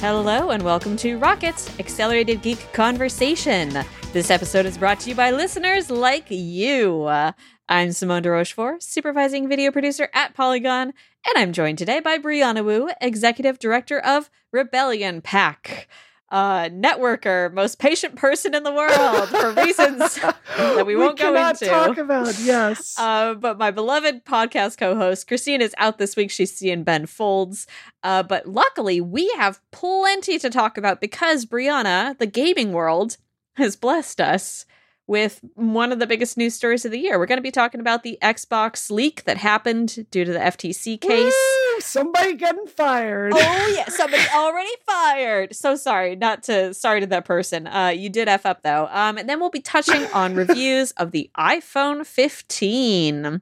Hello and welcome to Rockets Accelerated Geek Conversation. This episode is brought to you by listeners like you. I'm Simone de Rochefort, supervising video producer at Polygon, and I'm joined today by Brianna Wu, executive director of Rebellion PAC uh, networker, most patient person in the world for reasons that we won't we go into. Talk about yes. Uh, but my beloved podcast co-host Christina is out this week. She's seeing Ben Folds. Uh, but luckily, we have plenty to talk about because Brianna, the gaming world, has blessed us with one of the biggest news stories of the year. We're going to be talking about the Xbox leak that happened due to the FTC case. Woo! Somebody getting fired. Oh yeah, somebody already fired. So sorry, not to sorry to that person. Uh, you did f up though. Um, and then we'll be touching on reviews of the iPhone 15.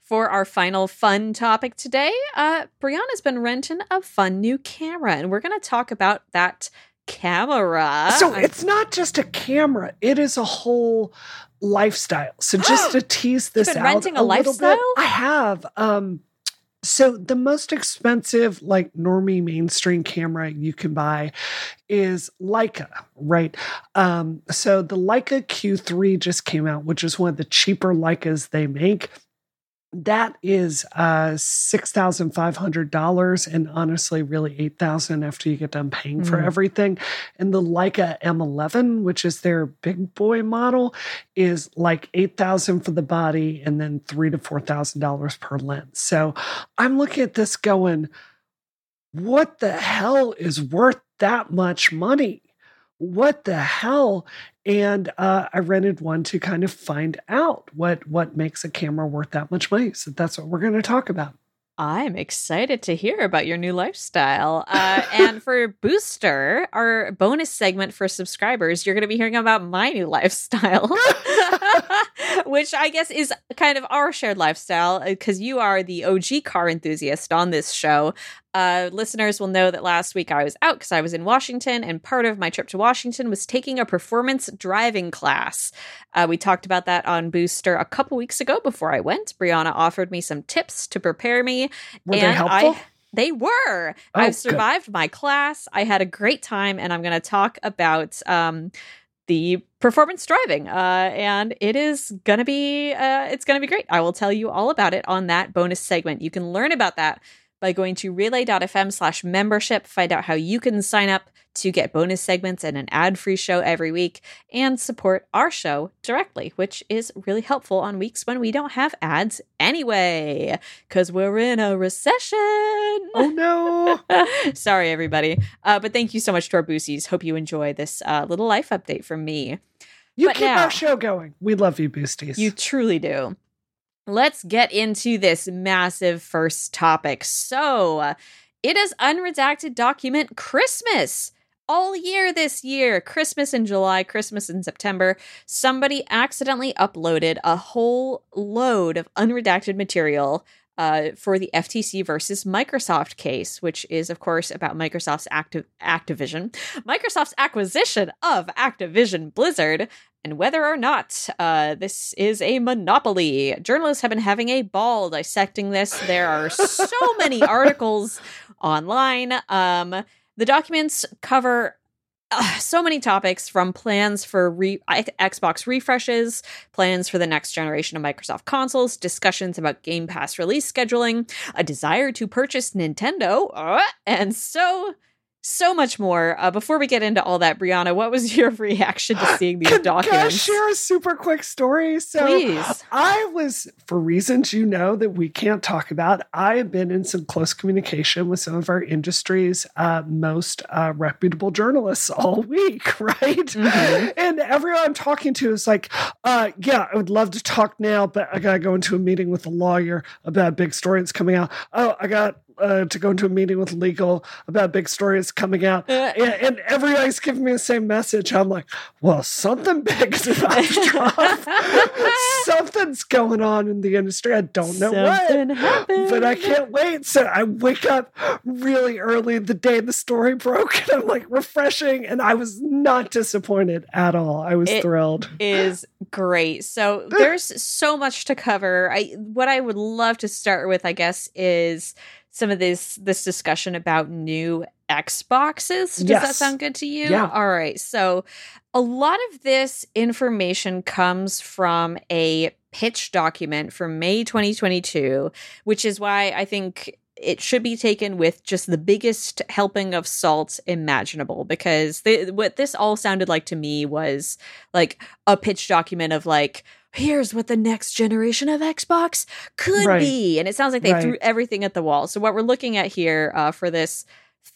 For our final fun topic today, uh, Brianna's been renting a fun new camera, and we're going to talk about that camera. So it's not just a camera; it is a whole lifestyle. So just to tease this been out, renting a little lifestyle? bit, I have. Um, so the most expensive, like normie mainstream camera you can buy, is Leica, right? Um, so the Leica Q3 just came out, which is one of the cheaper Leicas they make that is uh six thousand five hundred dollars and honestly really eight thousand after you get done paying for Mm. everything. And the leica m11 which is their big boy model is like eight thousand for the body and then three to four thousand dollars per lens. So i'm looking at this going what the hell is worth that much money? What the hell and uh, i rented one to kind of find out what what makes a camera worth that much money. So that's what we're going to talk about. I'm excited to hear about your new lifestyle. Uh, and for Booster, our bonus segment for subscribers, you're going to be hearing about my new lifestyle, which I guess is kind of our shared lifestyle because you are the OG car enthusiast on this show. Uh, listeners will know that last week I was out because I was in Washington, and part of my trip to Washington was taking a performance driving class. Uh, we talked about that on Booster a couple weeks ago before I went. Brianna offered me some tips to prepare me. were they and helpful I, they were. Oh, I've good. survived my class. I had a great time, and I'm going to talk about um, the performance driving. Uh, and it is to be uh, it's to be great. I will tell you all about it on that bonus segment. You can learn about that by going to relay.fm slash membership. Find out how you can sign up to get bonus segments and an ad-free show every week and support our show directly, which is really helpful on weeks when we don't have ads anyway, because we're in a recession. oh no Sorry, everybody. Uh, but thank you so much to our boosies. Hope you enjoy this uh, little life update from me. you But keep now- our show going we love you boosties You truly do. Let's get into this massive first topic. So, uh, it is unredacted document Christmas. All year this year, Christmas in July, Christmas in September, somebody accidentally uploaded a whole load of unredacted material uh, for the FTC versus Microsoft case, which is, of course, about Microsoft's Activision, Microsoft's acquisition of Activision Blizzard, and whether or not uh, this is a monopoly. Journalists have been having a ball dissecting this. There are so many articles online. Um, the documents cover uh, so many topics from plans for re- Xbox refreshes, plans for the next generation of Microsoft consoles, discussions about Game Pass release scheduling, a desire to purchase Nintendo, uh, and so so much more. Uh, before we get into all that, Brianna, what was your reaction to seeing these can, documents? can I share a super quick story so Please. I was, for reasons you know that we can't talk about, I have been in some close communication with some of our industry's uh, most uh, reputable journalists all week, right? Mhm. And everyone I'm talking to is like, uh, yeah, I would love to talk now, but I got to go into a meeting with a lawyer about a big story that's coming out. Oh, I got uh, to go into a meeting with legal about big stories coming out. And, and everybody's giving me the same message. I'm like, well, something big is about to drop. Something's going on in the industry. I don't know Something what. happened. But I can't wait. So I wake up really early the day the story broke, and I'm like refreshing, and I was not disappointed at all. I was It- thrilled. is great. So there's so much to cover. I what I would love to start with, I guess, is some of this this discussion about new Xboxes. Does Yes. that sound good to you? Yeah. All right. So, a lot of this information comes from a pitch document from May 2022, which is why I think it should be taken with just the biggest helping of salt imaginable because th- what this all sounded like to me was like a pitch document of like here's what the next generation of Xbox could Right. be and it sounds like they Right. threw everything at the wall. So what we're looking at here uh, for this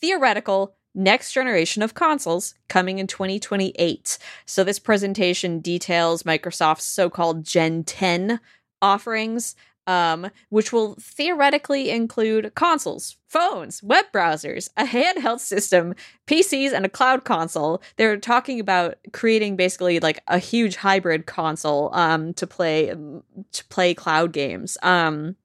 theoretical next generation of consoles coming in 2028. So this presentation details Microsoft's so-called Gen 10 offerings um, which will theoretically include consoles, phones, web browsers, a handheld system, PCs, and a cloud console. They're talking about creating basically like a huge hybrid console um, to play to play cloud games. Um,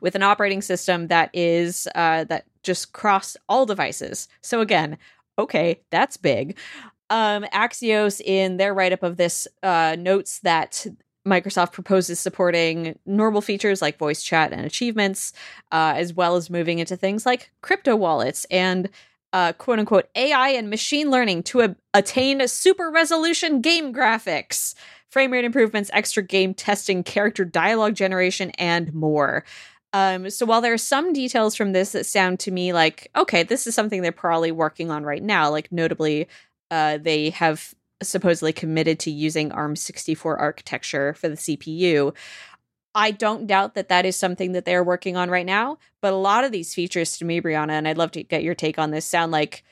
with an operating system that is uh, that just cross all devices. So again, okay, that's big. Um, Axios in their write up of this uh, notes that Microsoft proposes supporting normal features like voice chat and achievements, uh, as well as moving into things like crypto wallets and uh, quote unquote AI and machine learning to a- attain super resolution game graphics, frame rate improvements, extra game testing, character dialogue generation, and more. Um, so while there are some details from this that sound to me like, okay, this is something they're probably working on right now, like notably, uh, they have supposedly committed to using ARM64 architecture for the CPU. I don't doubt that that is something that they're working on right now, but a lot of these features to me, Brianna, and I'd love to get your take on this, sound like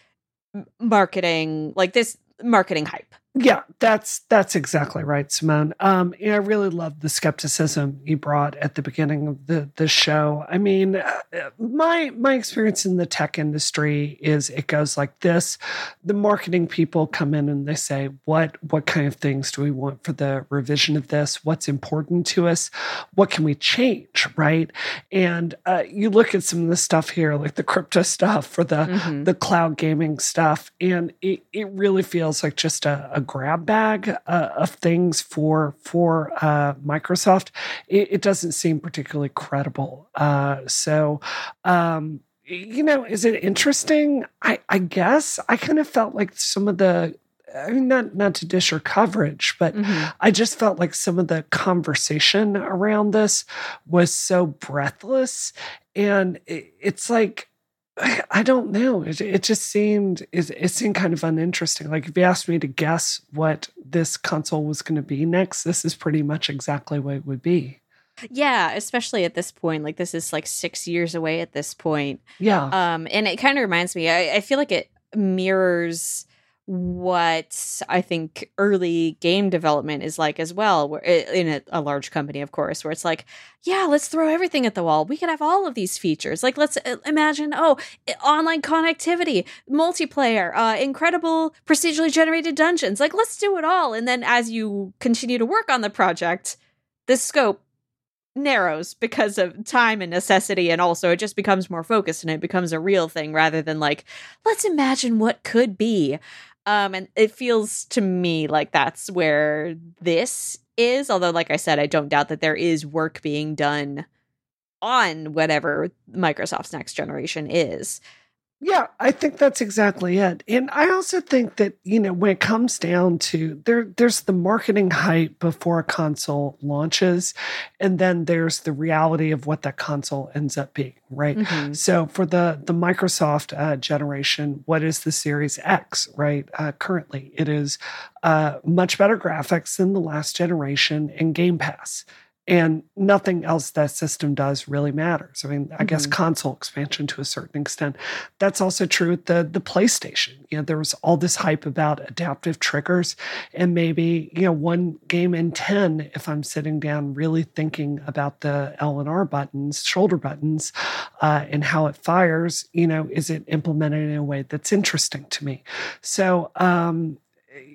marketing, like this marketing hype. Yeah, that's that's exactly right, Simone. Um, and I really love the skepticism you brought at the beginning of the the show. I mean, uh, my my experience in the tech industry is it goes like this: the marketing people come in and they say, "What what kind of things do we want for the revision of this? What's important to us? What can we change?" Right? And uh, you look at some of the stuff here, like the crypto stuff for the Mhm. the cloud gaming stuff and it, it really feels like just a, a grab bag uh, of things for for uh, microsoft it, it doesn't seem particularly credible. Uh, so um, you know is it interesting? I i guess i kind of felt like some of the I mean, not not to dish your coverage, but Mhm. I just felt like some of the conversation around this was so breathless, and it, it's like I I don't know. It, it just seemed it, it seemed kind of uninteresting. Like if you asked me to guess what this console was going to be next, this is pretty much exactly what it would be. Yeah, especially at this point. Like this is like six years away at this point. Yeah, Um, and it kind of reminds me. I, I feel like it mirrors what I think early game development is like as well. Where in a, a large company, of course, where it's like, yeah, let's throw everything at the wall. We could have all of these features. Like, let's uh, imagine, oh, online connectivity, multiplayer, uh, incredible procedurally generated dungeons. Like, let's do it all. And then as you continue to work on the project, the scope narrows because of time and necessity and also it just becomes more focused and it becomes a real thing rather than like let's imagine what could be um and it feels to me like that's where this is although like i said i don't doubt that there is work being done on whatever microsoft's next generation is Yeah, I think that's exactly it. And I also think that, you know, when it comes down to there there's the marketing hype before a console launches and then there's the reality of what that console ends up being, right? Mhm. So for the the Microsoft uh, generation, what is the Series X? Right, uh, currently it is uh, much better graphics than the last generation and Game Pass, and nothing else that system does really matters. I mean, I guess Mhm. console expansion to a certain extent. That's also true with the the PlayStation. You know, there was all this hype about adaptive triggers, and maybe you know one game in ten, if I'm sitting down really thinking about the L and R buttons, shoulder buttons, uh, and how it fires, you know, is it implemented in a way that's interesting to me? So, um,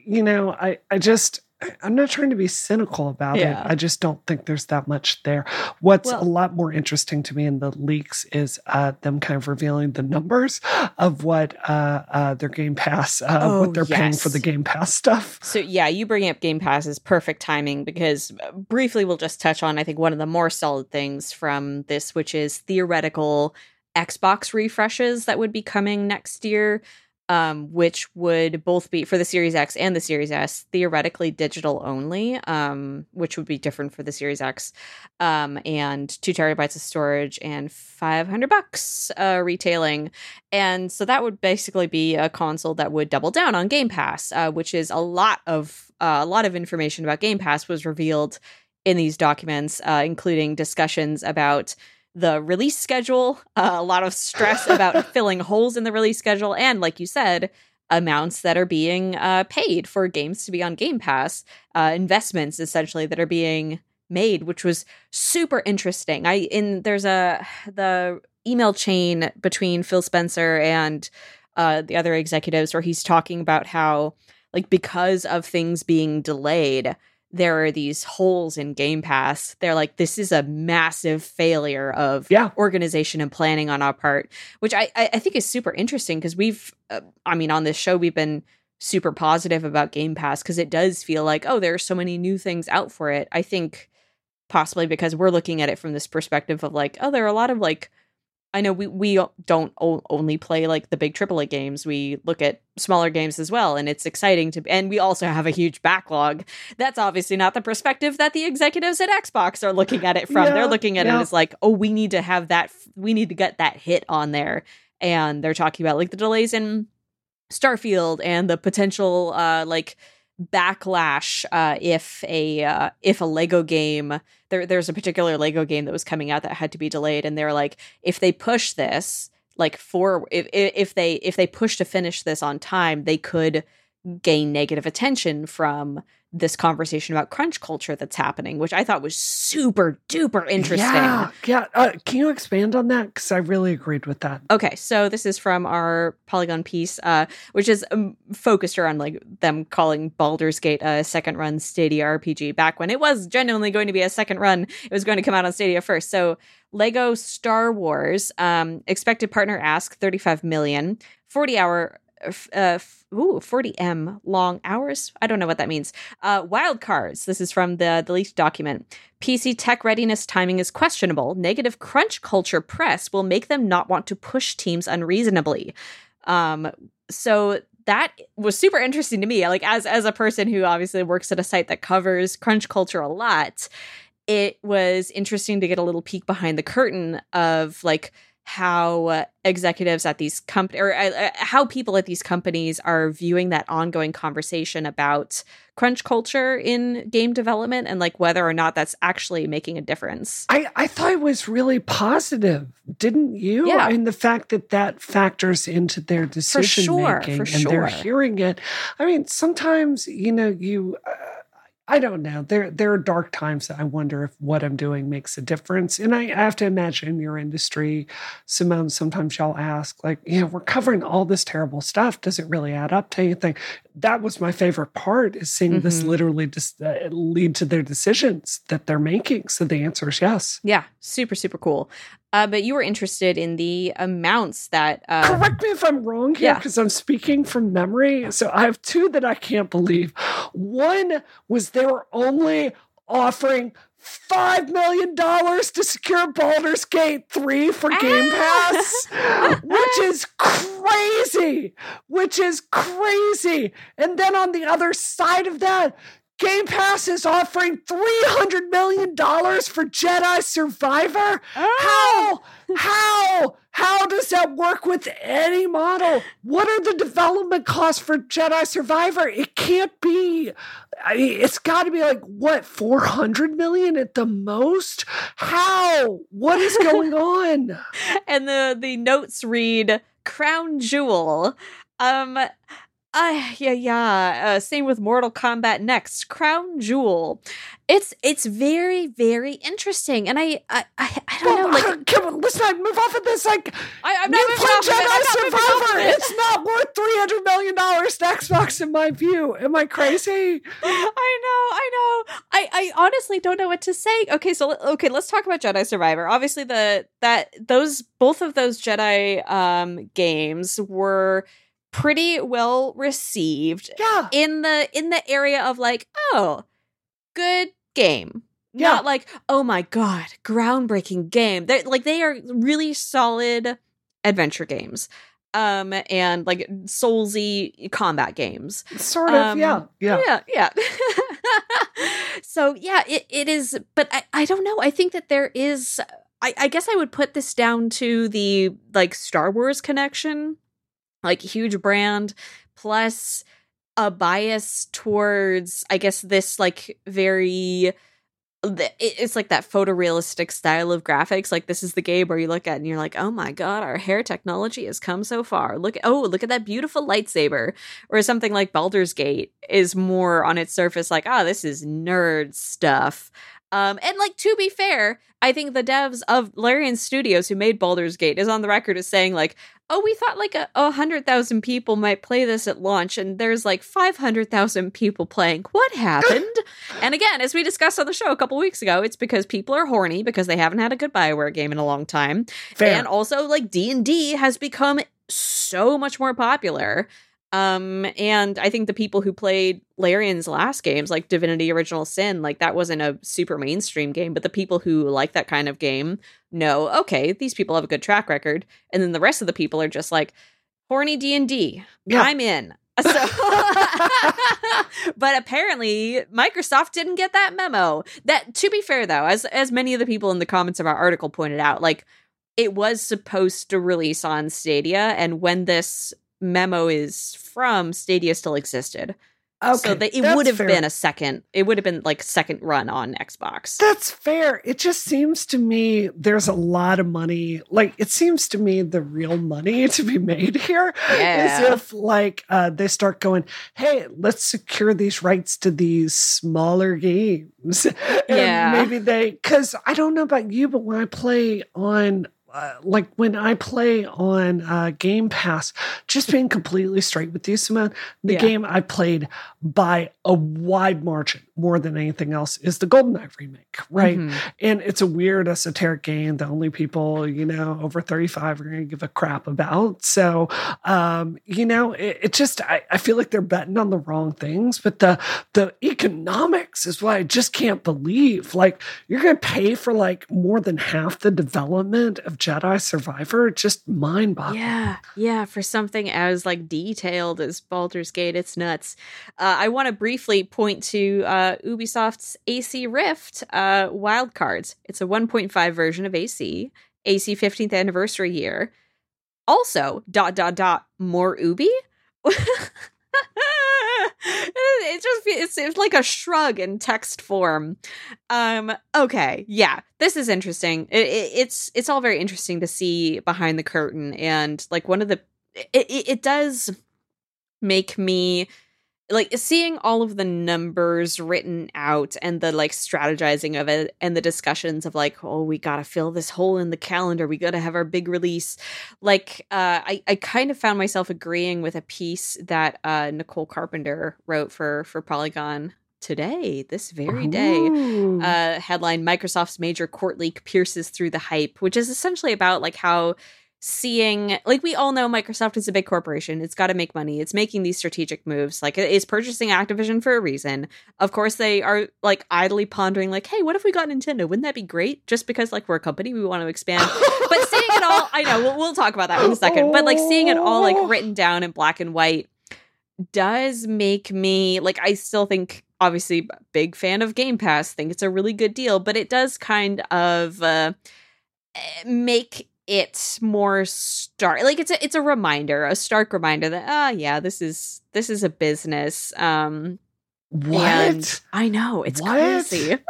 you know, I, I just, I'm not trying to be cynical about Yeah. it. I just don't think there's that much there. What's Well- a lot more interesting to me in the leaks is uh, them kind of revealing the numbers of what uh, uh, their Game Pass, uh, Oh, what they're paying for the Game Pass stuff. So yeah, you bring up Game Pass is perfect timing because uh, briefly we'll just touch on I think one of the more solid things from this, which is theoretical Xbox refreshes that would be coming next year um, which would both be for the Series X and the Series S, theoretically digital only, um, which would be different for the Series X, um, and two terabytes of storage and 500 bucks uh, retailing. And so that would basically be a console that would double down on Game Pass, uh, which is a lot of uh, a lot of information about Game Pass was revealed in these documents, uh, including discussions about the release schedule, uh, a lot of stress about filling holes in the release schedule, and like you said, amounts that are being uh, paid for games to be on Game Pass, uh, investments essentially that are being made, which was super interesting. I in there's a the email chain between Phil Spencer and uh, the other executives where he's talking about how like because of things being delayed there are these holes in Game Pass. They're like, this is a massive failure of yeah. organization and planning on our part, which I, I think is super interesting because we've, uh, I mean, on this show, we've been super positive about Game Pass because it does feel like, oh, there are so many new things out for it. I think possibly because we're looking at it from this perspective of like, oh, there are a lot of like I know we we don't only play like the big AAA games. We look at smaller games as well, and it's exciting to. And we also have a huge backlog. That's obviously not the perspective that the executives at Xbox are looking at it from. Yeah, they're looking at yeah. it as like, oh, we need to have that. We need to get that hit on there, and they're talking about like the delays in Starfield and the potential uh like backlash uh, if a uh, if a Lego game there there's a particular Lego game that was coming out that had to be delayed, and they're like, if they push this like for if if they if they push to finish this on time, they could gain negative attention from this conversation about crunch culture that's happening, which I thought was super duper interesting. Yeah, yeah. Uh, can you expand on that? Because I really agreed with that. Okay, so this is from our Polygon piece, uh, which is um, focused around like them calling Baldur's Gate a second run Stadia RPG back when it was genuinely going to be a second run. It was going to come out on Stadia first. So Lego Star Wars um, expected partner ask 35 million, 40 hour uh, ooh, 40M long hours. I don't know what that means. Uh, wild cards. This is from the, the leaked document. PC tech readiness timing is questionable. Negative crunch culture press will make them not want to push teams unreasonably. Um, so that was super interesting to me. Like as as a person who obviously works at a site that covers crunch culture a lot, it was interesting to get a little peek behind the curtain of like how executives at these companies or uh, uh, how people at these companies are viewing that ongoing conversation about crunch culture in game development and like whether or not that's actually making a difference. I, I thought it was really positive, didn't you? Yeah. And the fact that that factors into their decision sure, making and sure. they're hearing it. I mean, sometimes, you know, you. Uh, I don't know. There there are dark times that I wonder if what I'm doing makes a difference. And I, I have to imagine in your industry, Simone, sometimes y'all ask, like, you know, we're covering all this terrible stuff. Does it really add up to anything? That was my favorite part is seeing mm-hmm. this literally just uh, lead to their decisions that they're making. So the answer is yes. Yeah, super, super cool. Uh, but you were interested in the amounts that. Uh, Correct me if I'm wrong here, because yeah. I'm speaking from memory. So I have two that I can't believe. One was they were only offering five million dollars to secure Baldur's Gate 3 for Game Pass, which is crazy. Which is crazy. And then on the other side of that, Game Pass is offering $300 million for Jedi Survivor. Oh. How? How? How does that work with any model? What are the development costs for Jedi Survivor? It can't be. I mean, it's got to be like what 400 million at the most. How? What is going on? and the the notes read crown jewel. Um uh, yeah, yeah. Uh, same with Mortal Kombat Next, Crown Jewel. It's it's very very interesting, and I I I, I don't well, know. Like, come on, let's not move off of this. Like, I, am not off Jedi. Survivor. It. It's not worth three hundred million dollars to Xbox, in my view. Am I crazy? I know, I know. I I honestly don't know what to say. Okay, so okay, let's talk about Jedi Survivor. Obviously, the that those both of those Jedi um games were pretty well received. Yeah. In the in the area of like, oh, good game. Yeah. Not like, oh my god, groundbreaking game. They like they are really solid adventure games um and like soulsy combat games sort of Um, yeah yeah yeah yeah so yeah it, it is but I, I don't know i think that there is I, I guess i would put this down to the like star wars connection like huge brand plus a bias towards i guess this like very it's like that photorealistic style of graphics like this is the game where you look at and you're like oh my god our hair technology has come so far. Look oh look at that beautiful lightsaber. Or something like Baldur's Gate is more on its surface like oh this is nerd stuff um and like to be fair I think the devs of Larian Studios who made Baldur's Gate is on the record as saying like oh we thought like a, a hundred thousand people might play this at launch and there's like 500,000 people playing. What happened? And again, as we discussed on the show a couple weeks ago, it's because people are horny because they haven't had a good Bioware game in a long time, fair. And also like D and D has become so much more popular. Um, and I think the people who played Larian's last games, like Divinity: Original Sin, like that wasn't a super mainstream game, but the people who like that kind of game know, okay, these people have a good track record, and then the rest of the people are just like horny D and D. Yeah. I'm in. So, but apparently Microsoft didn't get that memo. That to be fair though, as as many of the people in the comments of our article pointed out, like it was supposed to release on Stadia and when this memo is from Stadia still existed. okay so that it would have fair. been a second it would have been like second run on Xbox. That's fair. It just seems to me there's a lot of money. Like it seems to me the real money to be made here is Yeah. if like uh, they start going, hey, let's secure these rights to these smaller games. and Yeah. maybe they because I don't know about you, but when I play on uh, like when I play on uh, Game Pass, just being completely straight with you, Simone, the Yeah. game I played by a wide margin more than anything else is the GoldenEye remake, right? Mhm. And it's a weird esoteric game that only people, you know, over 35 are going to give a crap about. So, um, you know, it, it just, I, I feel like they're betting on the wrong things, but the, the economics is what I just can't believe. Like, you're going to pay for like more than half the development of Jedi Survivor. Just mind boggling. Yeah, yeah, for something as like detailed as Baldur's Gate, it's nuts. Uh, I want to briefly point to uh, Ubisoft's AC Rift uh, Wildcards. It's a 1.5 version of AC, AC 15th anniversary year. Also, dot dot dot more Ubi. it just it's, it's like a shrug in text form. Um okay yeah this is interesting. It, it, it's it's all very interesting to see behind the curtain and like one of the it, it, it does make me like seeing all of the numbers written out and the like strategizing of it and the discussions of like oh we gotta fill this hole in the calendar. We gotta have our big release. Like uh i i kind of found myself agreeing with a piece that uh nicole carpenter wrote for for polygon today this very day. Uh, headline Microsoft's major court leak pierces through the hype, which is essentially about like how seeing like we all know Microsoft is a big corporation. It's got to make money. It's making these strategic moves. Like it is purchasing Activision for a reason. Of course, they are like idly pondering like, "Hey, what if we got Nintendo? Wouldn't that be great?" Just because like we're a company, we want to expand. but seeing it all, I know we'll, we'll talk about that in a second. But like seeing it all like written down in black and white does make me like I still think obviously big fan of Game Pass, think it's a really good deal, but it does kind of uh, eh, make it more stark like it's a it's a reminder a stark reminder that ah yeah this is this is a business um what? i know it's What? crazy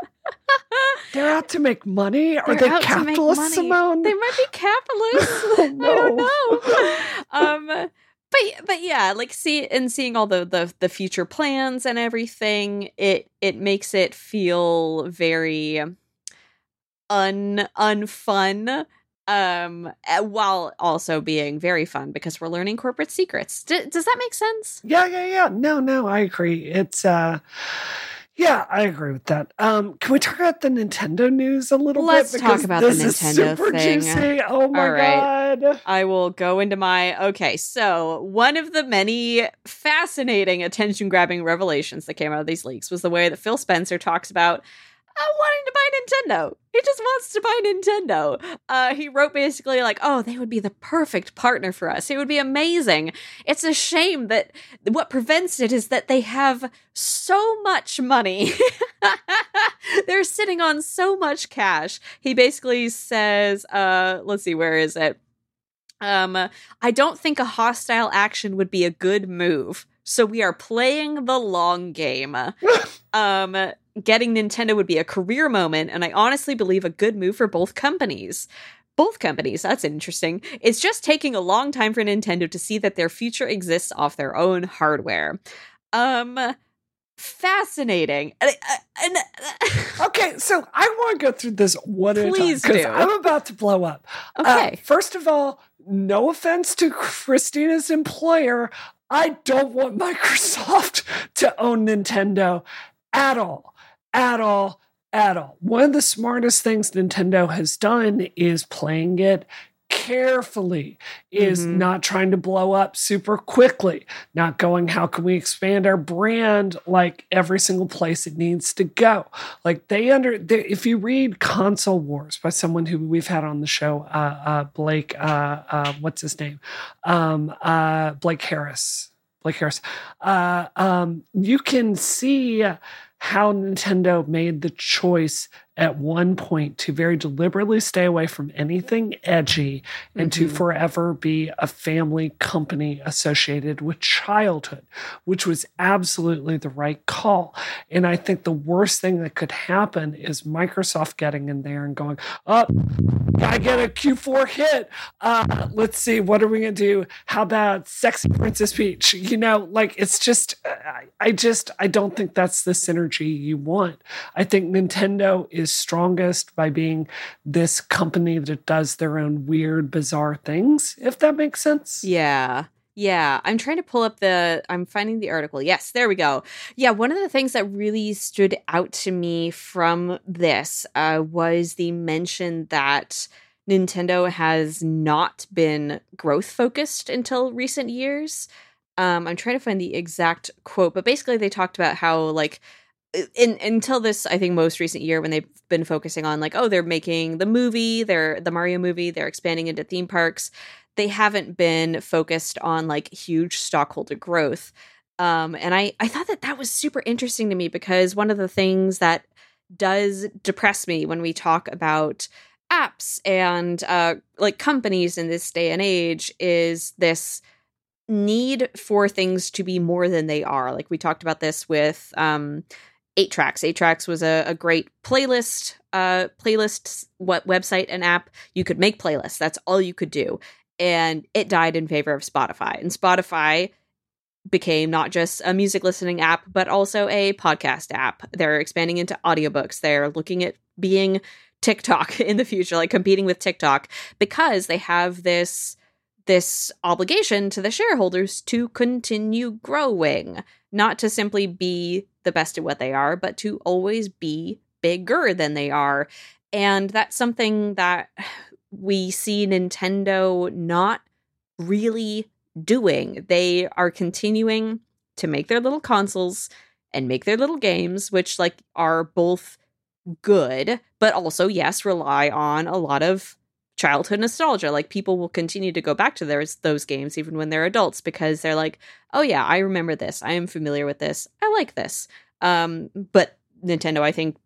They're out to make money? Are They're they out to make capitalists. Simone? they might be capitalists Oh, I don't know. um, but but yeah, like see and seeing all the the the future plans and everything, it it makes it feel very un unfun. Um, eh, while also being very fun because we're learning corporate secrets. D- does that make sense? Yeah, yeah, yeah. No, no, I agree. It's uh yeah, I agree with that. Um, can we talk about the Nintendo news a little Let's bit? talk Because about the this is Nintendo super thing. Juicy. Oh my All right. god. I will go into my okay. So one of the many fascinating attention grabbing revelations that came out of these leaks was the way that Phil Spencer talks about wanting to buy Nintendo. He just wants to buy Nintendo. Uh, he wrote basically like, "Oh, they would be the perfect partner for us. It would be amazing. It's a shame that what prevents it is that they have so much money. They're sitting on so much cash." He basically says, uh, "Let's see, where is it?" Um, I don't think a hostile action would be a good move. So we are playing the long game. um, getting Nintendo would be a career moment, and I honestly believe a good move for both companies. Both companies, that's interesting. It's just taking a long time for Nintendo to see that their future exists off their own hardware. Um, fascinating. And, and, okay, so I want to go through this one Please because I'm about to blow up. Uh, okay. Uh, first of all, no offense to Christina's employer, I don't want Microsoft to own Nintendo at all, at all, at all. One of the smartest things Nintendo has done is playing it carefully is mm-hmm. not trying to blow up super quickly, not going, how can we expand our brand like every single place it needs to go? Like they under, they, if you read Console Wars by someone who we've had on the show, uh, uh, Blake, uh, uh what's his name? Um, uh, Blake Harris. Blake Harris. Uh, um, you can see how Nintendo made the choice at one point to very deliberately stay away from anything edgy and mm-hmm. to forever be a family company associated with childhood, which was absolutely the right call. And I think the worst thing that could happen is Microsoft getting in there and going, oh, I get a Q4 hit. Uh, let's see, what are we going to do? How about Sexy Princess Peach? You know, like it's just, I, I just, I don't think that's the synergy you want. I think Nintendo is is strongest by being this company that does their own weird, bizarre things, if that makes sense. Yeah. Yeah, I'm trying to pull up the. I'm finding the article. Yes, there we go. Yeah, one of the things that really stood out to me from this uh, was the mention that Nintendo has not been growth focused until recent years. Um, I'm trying to find the exact quote, but basically they talked about how like in until this i think most recent year when they've been focusing on like oh they're making the movie they're the mario movie they're expanding into theme parks they haven't been focused on like huge stockholder growth. Um and i i thought that that was super interesting to me because one of the things that does depress me when we talk about apps and uh like companies in this day and age is this need for things to be more than they are. Like we talked about this with um 8tracks. Eight tracks was a, a great playlist, uh, playlist what website and app. You could make playlists. That's all you could do. And it died in favor of Spotify. And Spotify became not just a music listening app, but also a podcast app. They're expanding into audiobooks. They're looking at being TikTok in the future, like competing with TikTok, because they have this this obligation to the shareholders to continue growing, not to simply be the best at what they are, but to always be bigger than they are. And that's something that we see Nintendo not really doing. They are continuing to make their little consoles and make their little games, which like are both good, but also yes, rely on a lot of childhood nostalgia. Like people will continue to go back to those those games even when they're adults because they're like, "Oh yeah, I remember this. I am familiar with this. I like this." Um, but Nintendo, I think,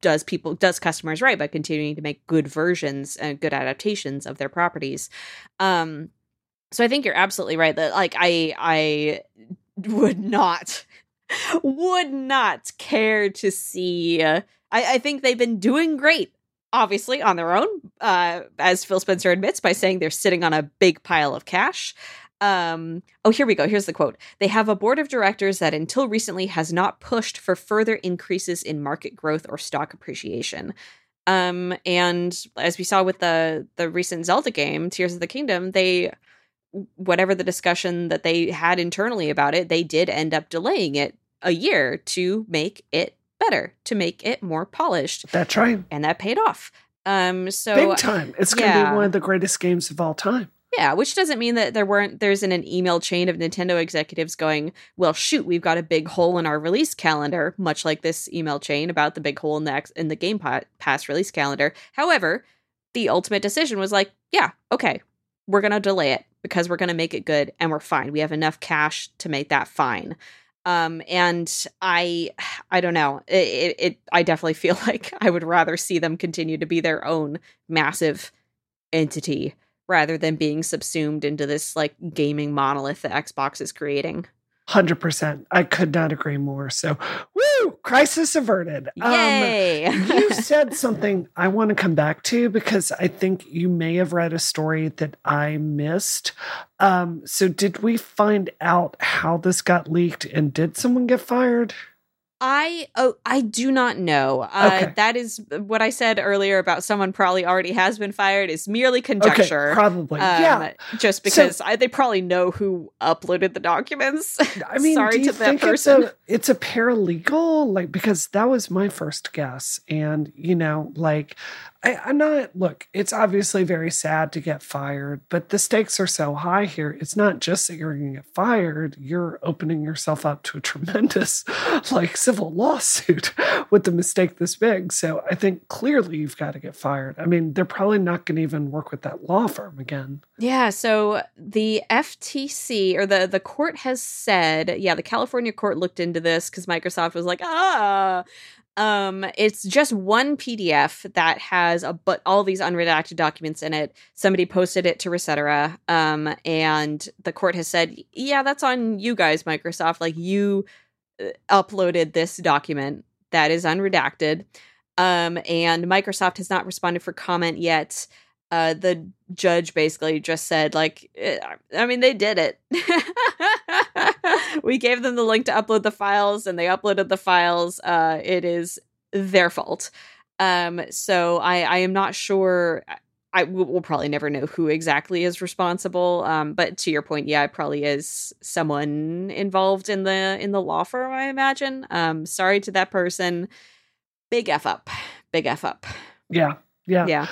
does people does customers right by continuing to make good versions and good adaptations of their properties. Um, so I think you're absolutely right that like I I would not would not care to see. Uh, I, I think they've been doing great obviously on their own, uh, as Phil Spencer admits by saying they're sitting on a big pile of cash. Um, oh, here we go. Here's the quote. They have a board of directors that until recently has not pushed for further increases in market growth or stock appreciation. Um, and as we saw with the the recent Zelda game, Tears of the Kingdom, they whatever the discussion that they had internally about it, they did end up delaying it a year to make it better, to make it more polished. That's right. And that paid off. Um, so big time. It's going to be one of the greatest games of all time. Yeah, which doesn't mean that there weren't there isn't an email chain of Nintendo executives going, "Well, shoot, we've got a big hole in our release calendar," much like this email chain about the big hole in the in the Game Pass release calendar. However, the ultimate decision was like, "Yeah, okay, we're going to delay it because we're going to make it good and we're fine. We have enough cash to make that fine." Um, and I, I don't know. It, it, I definitely feel like I would rather see them continue to be their own massive entity rather than being subsumed into this like gaming monolith that Xbox is creating. 100%. I could not agree more. So, woo, crisis averted. Yay. Um, you said something I want to come back to because I think you may have read a story that I missed. Um, so, did we find out how this got leaked and did someone get fired? I oh I do not know. Uh, Okay. That is what I said earlier about someone probably already has been fired is merely conjecture. Okay, probably. Um, yeah. just because I, they probably know who uploaded the documents. I mean, sorry do you to that think person. It's a, it's a paralegal? Like, because that was my first guess. And, you know, like, I, I'm not, look, it's obviously very sad to get fired, but the stakes are so high here. It's not just that you're going to get fired, you're opening yourself up to a tremendous, like, civil lawsuit with a mistake this big. So I think clearly you've got to get fired. I mean, they're probably not going to even work with that law firm again. Yeah, so the FTC or the the court has said, yeah, the California court looked into this cuz Microsoft was like, "Ah, um it's just one PDF that has a but all these unredacted documents in it. Somebody posted it to Recetera um and the court has said, "Yeah, that's on you guys, Microsoft. Like you uh, uploaded this document that is unredacted." Um and Microsoft has not responded for comment yet uh, the judge basically just said like eh, i mean they did it we gave them the link to upload the files and they uploaded the files uh, it is their fault um, so i i am not sure I we'll probably never know who exactly is responsible. Um, but to your point, yeah, it probably is someone involved in the in the law firm. I imagine. Um, sorry to that person. Big f up. Big f up. Yeah. Yeah. Yeah.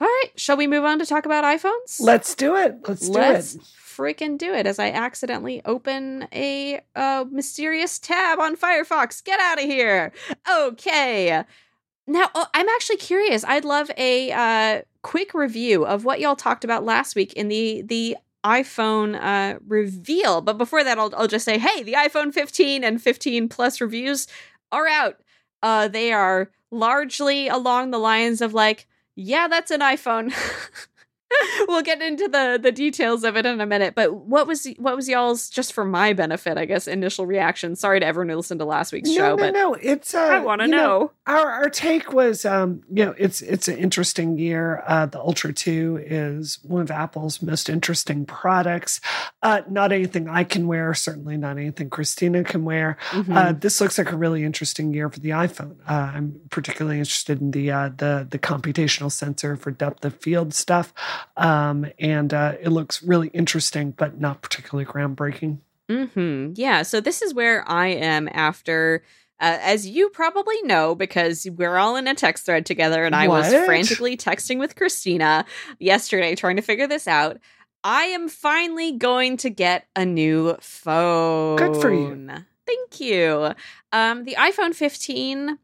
All right. Shall we move on to talk about iPhones? Let's do it. Let's do it. Let's it. freaking do it as I accidentally open a uh, mysterious tab on Firefox. Get out of here. Okay. Now, oh, I'm actually curious. I'd love a uh, quick review of what y'all talked about last week in the the iPhone uh, reveal. But before that, I'll, I'll just say, hey, the iPhone 15 and 15 Plus reviews are out. Uh, they are largely along the lines of like, yeah, that's an iPhone. we'll get into the the details of it in a minute. But what was what was y'all's just for my benefit, I guess, initial reaction? Sorry to everyone who listened to last week's No, show, no, but no. It's uh, I want to you know. Our our take was, um, you know, it's it's an interesting year. Uh, the Ultra Two is one of Apple's most interesting products. Uh, not anything I can wear, certainly not anything Christina can wear. Mhm. Uh, this looks like a really interesting year for the iPhone. Uh, I'm particularly interested in the uh, the the computational sensor for depth of field stuff, um, and uh, it looks really interesting, but not particularly groundbreaking. hmm Yeah. So this is where I am after. Uh, as you probably know, because we're all in a text thread together, and I was frantically texting with Christina yesterday trying to figure this out. I am finally going to get a new phone. Good for you. Thank you. Um, the iPhone 15,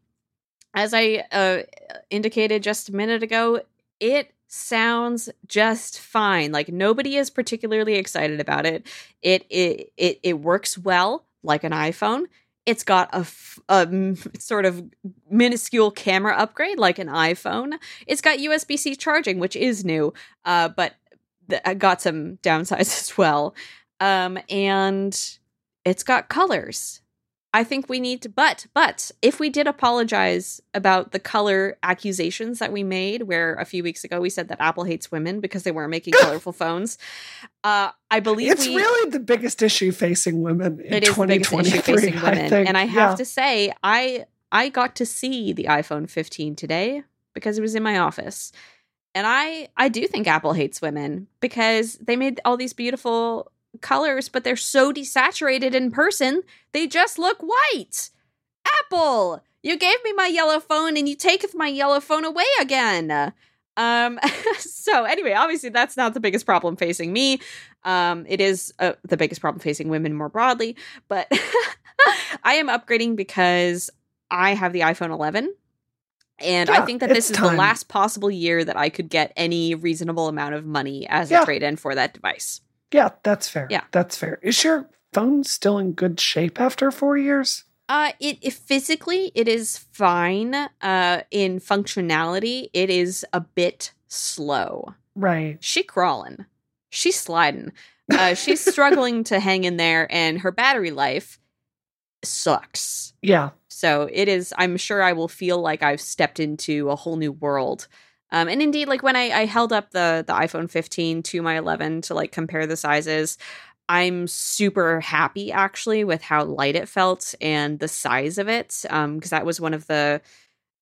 as I uh, indicated just a minute ago, it sounds just fine. Like nobody is particularly excited about it. It it it, it works well like an iPhone. It's got a, f- a sort of minuscule camera upgrade like an iPhone. It's got USB C charging, which is new, uh, but th- uh, got some downsides as well. Um, and it's got colors. I think we need to, but, but if we did apologize about the color accusations that we made, where a few weeks ago we said that Apple hates women because they weren't making colorful phones, uh, I believe It's we, really the biggest issue facing women in it is 2023. issue facing women. I and I have Yeah. to say, I I got to see the iPhone 15 today because it was in my office. And I I do think Apple hates women because they made all these beautiful colors, but they're so desaturated in person, they just look white. Apple, you gave me my yellow phone and you taketh my yellow phone away again. Um, so anyway, obviously that's not the biggest problem facing me. Um, it is uh, the biggest problem facing women more broadly, but I am upgrading because I have the iPhone 11. And Yeah, I think that this is time. the last possible year that I could get any reasonable amount of money as Yeah. a trade in for that device. Yeah, that's fair. Yeah. That's fair. Is your phone still in good shape after four years? Uh, it, it physically it is fine. Uh, in functionality, it is a bit slow. Right. She crawling, she's sliding. Uh, she's struggling to hang in there, and her battery life sucks. Yeah. So it is. I'm sure I will feel like I've stepped into a whole new world. Um, and indeed, like when I, I held up the the iPhone 15 to my 11 to like compare the sizes, I'm super happy actually with how light it felt and the size of it. Um, because that was one of the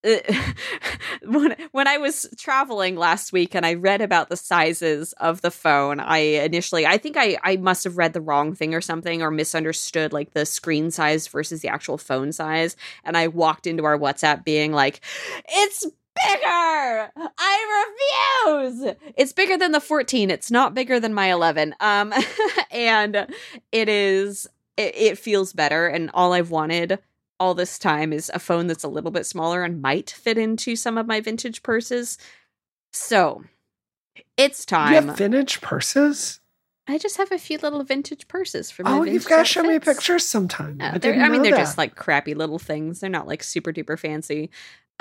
when when I was traveling last week and I read about the sizes of the phone, I initially I think I I must have read the wrong thing or something or misunderstood like the screen size versus the actual phone size and I walked into our WhatsApp being like it's bigger. I refuse. It's bigger than the 14. It's not bigger than my 11. Um and it is it, it feels better and all I've wanted all this time is a phone that's a little bit smaller and might fit into some of my vintage purses. So, it's time. You have vintage purses? I just have a few little vintage purses for my Oh, you've got to show me pictures sometime. I, I mean, they're that. just like crappy little things. They're not like super duper fancy.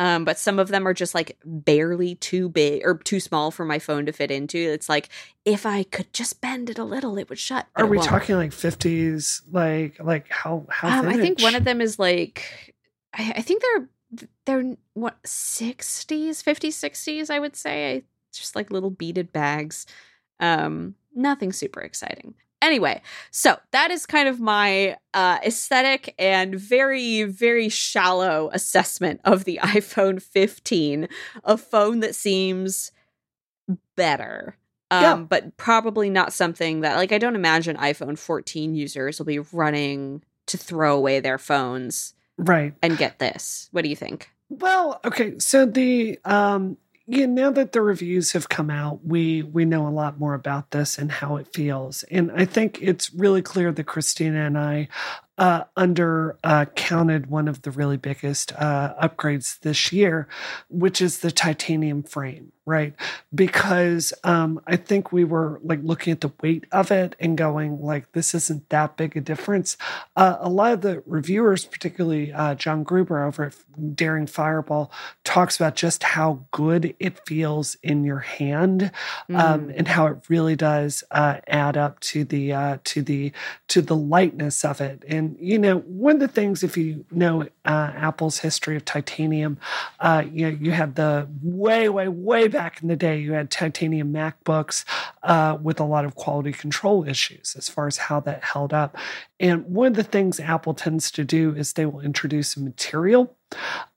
Um, but some of them are just like barely too big or too small for my phone to fit into. It's like if I could just bend it a little, it would shut. Are we won't. talking like fifties? Like like how how Um, I think one of them is like, I, I think they're they're what sixties, fifties, sixties. I would say I, just like little beaded bags. Um, nothing super exciting. Anyway, so that is kind of my uh, aesthetic and very, very shallow assessment of the iPhone 15, a phone that seems better. Um, Yeah. but probably not something that like I don't imagine iPhone 14 users will be running to throw away their phones right. and get this. What do you think? Well, okay. So the um yeah, now that the reviews have come out, we we know a lot more about this and how it feels. And I think it's really clear that Christina and I uh, under uh, counted one of the really biggest uh, upgrades this year, which is the titanium frame, right? Because um, I think we were like looking at the weight of it and going like, this isn't that big a difference. Uh, a lot of the reviewers, particularly uh, John Gruber over at Daring Fireball, talks about just how good it feels in your hand um, Mm. and how it really does uh, add up to the uh, to the to the lightness of it. And you know, one of the things, if you know uh, Apple's history of titanium, uh, you know, you had the way, way, way back in the day, you had titanium MacBooks uh, with a lot of quality control issues as far as how that held up. And one of the things Apple tends to do is they will introduce a material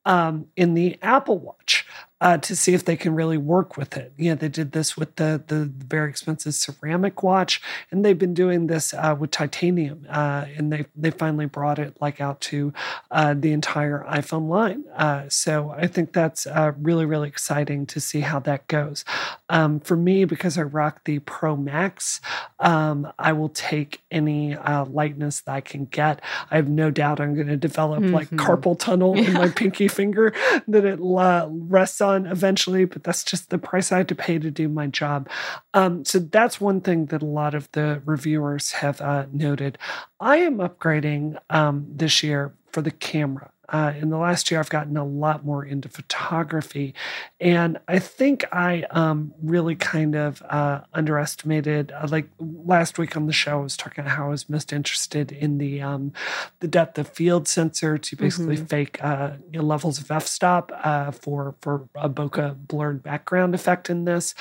um, in the Apple Watch uh, to see if they can really work with it. You know, they did this with the the very expensive ceramic watch, and they've been doing this uh, with titanium. Uh, and they they finally brought it like out to uh, the entire iPhone line. Uh, so I think that's uh, really really exciting to see how that goes. Um, for me, because I rock the Pro Max, um, I will take any uh, lightness that I can get. I have no doubt I'm going to develop like Mhm. carpal tunnel in my pinky finger that it uh, rests on eventually, but that's just the price I had to pay to do my job. Um, so that's one thing that a lot of the reviewers have uh, noted. I am upgrading um, this year for the camera. Uh, in the last year, I've gotten a lot more into photography, and I think I um, really kind of uh, underestimated. Uh, like last week on the show, I was talking about how I was most interested in the um, the depth of field sensor to basically Mhm. fake uh, you know, levels of f-stop uh, for for a bokeh blurred background effect in this.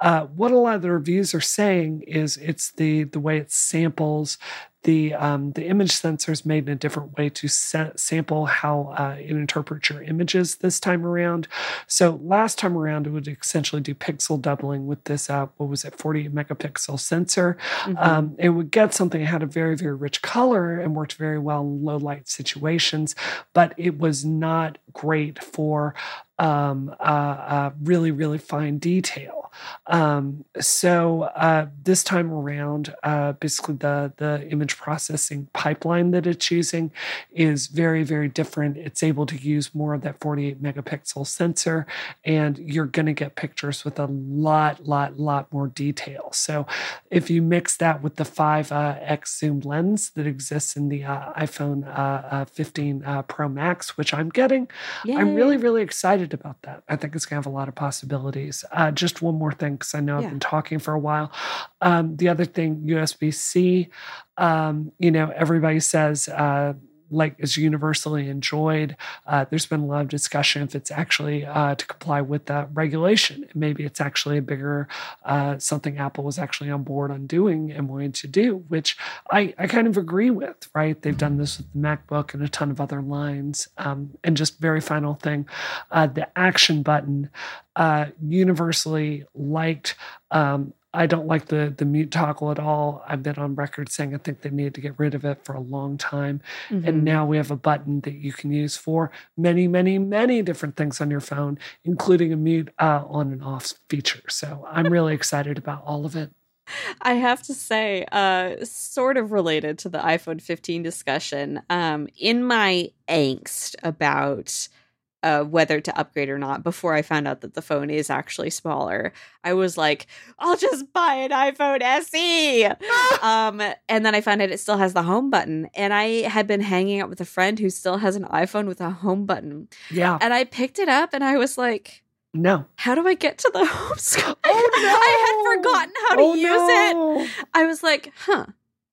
Uh, what a lot of the reviews are saying is it's the the way it samples the um, the image sensor is made in a different way to sa- sample how uh, it interprets your images this time around. So last time around, it would essentially do pixel doubling with this uh, what was it 40 megapixel sensor. Mhm. Um, it would get something that had a very, very rich color and worked very well in low light situations, but it was not great for um, uh, uh, really, really fine detail. Um, so uh, this time around, uh, basically the the image processing pipeline that it's using is very, very different. It's able to use more of that 48 megapixel sensor, and you're going to get pictures with a lot, lot, lot more detail. So if you mix that with the 5x uh, zoom lens that exists in the uh, iPhone uh, 15 Pro Max, which I'm getting, Yay. I'm really, really excited about that. I think it's going to have a lot of possibilities. just one more thing, because I know yeah. I've been talking for a while. Um, the other thing, USB C, um, you know, everybody says, uh, like is universally enjoyed. Uh, there's been a lot of discussion if it's actually uh, to comply with that regulation. Maybe it's actually a bigger uh, something Apple was actually on board on doing and wanting to do, which I, I kind of agree with. Right? They've done this with the MacBook and a ton of other lines. Um, and just very final thing, uh, the action button uh, universally liked. Um, I don't like the the mute toggle at all. I've been on record saying I think they need to get rid of it for a long time. Mm-hmm. And now we have a button that you can use for many, many, many different things on your phone, including a mute uh, on and off feature. So I'm really excited about all of it. I have to say, uh, sort of related to the iPhone 15 discussion, um, in my angst about uh, whether to upgrade or not before I found out that the phone is actually smaller. I was like, I'll just buy an iPhone SE. um, and then I found out it still has the home button. And I had been hanging out with a friend who still has an iPhone with a home button. Yeah. And I picked it up and I was like, no. How do I get to the home screen? Oh no! I had forgotten how to oh, use no. it. I was like, huh.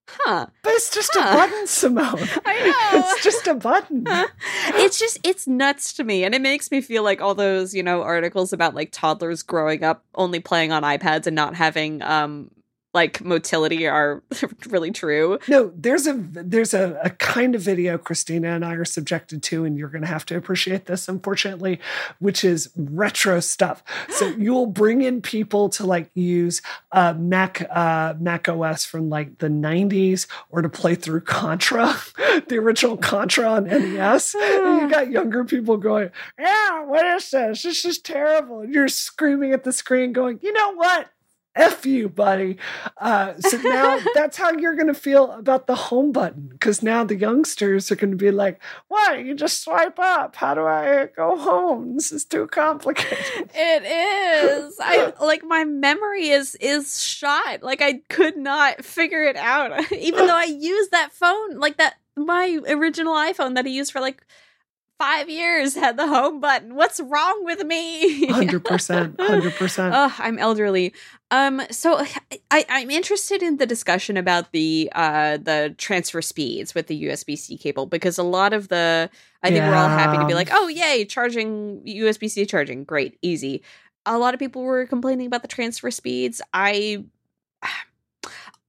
Huh. But it's just huh. a button, Simone. I know. It's just a button. it's just, it's nuts to me. And it makes me feel like all those, you know, articles about like toddlers growing up only playing on iPads and not having um like motility are really true. No, there's a there's a, a kind of video Christina and I are subjected to, and you're gonna have to appreciate this, unfortunately, which is retro stuff. So you'll bring in people to like use uh, Mac uh, Mac OS from like the 90s or to play through Contra, the original Contra on NES. and you got younger people going, Yeah, what is this? This is terrible. And you're screaming at the screen, going, you know what? F you, buddy. Uh, so now that's how you're going to feel about the home button because now the youngsters are going to be like, what? You just swipe up. How do I go home? This is too complicated. It is. I like my memory is is shot. Like I could not figure it out, even though I used that phone, like that my original iPhone that I used for like five years had the home button. What's wrong with me? Hundred percent, hundred percent. Oh, I'm elderly. Um, so I, I'm interested in the discussion about the uh the transfer speeds with the USB C cable because a lot of the I think yeah. we're all happy to be like, oh yay, charging USB C charging, great, easy. A lot of people were complaining about the transfer speeds. I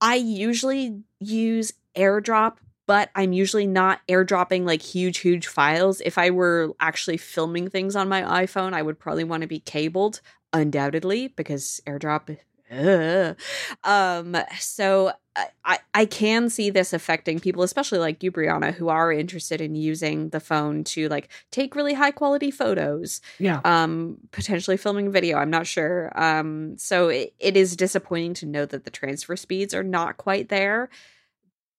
I usually use AirDrop but I'm usually not airdropping like huge, huge files. If I were actually filming things on my iPhone, I would probably want to be cabled, undoubtedly, because airdrop. Uh, um, so I, I can see this affecting people, especially like you, Brianna, who are interested in using the phone to like take really high quality photos. Yeah. Um, potentially filming video. I'm not sure. Um, so it, it is disappointing to know that the transfer speeds are not quite there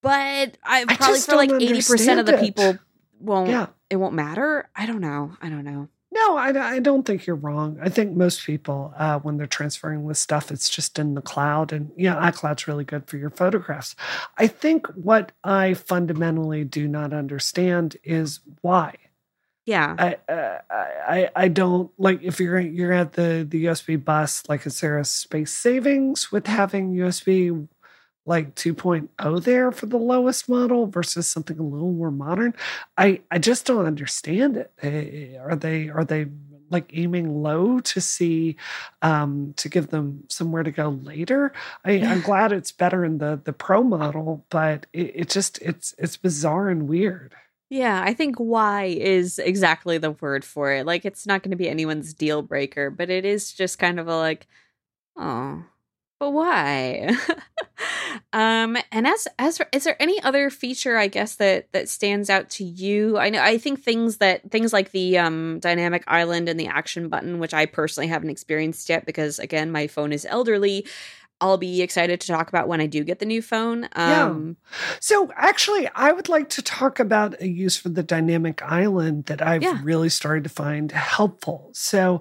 but I, I probably for like eighty percent of the people won't. Yeah. it won't matter. I don't know. I don't know. No, I, I don't think you're wrong. I think most people, uh, when they're transferring this stuff, it's just in the cloud, and yeah, iCloud's really good for your photographs. I think what I fundamentally do not understand is why. Yeah, I, uh, I I don't like if you're you're at the the USB bus. Like, is there a space savings with having USB like 2.0 there for the lowest model versus something a little more modern. I i just don't understand it. Eh, are they are they like aiming low to see um to give them somewhere to go later? I, i'm glad it's better in the the pro model but it, it just it's it's bizarre and weird. Yeah, I think why is exactly the word for it. Like, it's not going to be anyone's deal breaker, but it is just kind of a like, oh, but why? um, and as as for, is there any other feature I guess that that stands out to you? I know I think things that things like the um dynamic island and the action button, which I personally haven't experienced yet because again my phone is elderly. I'll be excited to talk about when I do get the new phone. Um, yeah. So, actually, I would like to talk about a use for the dynamic island that I've yeah. really started to find helpful. So,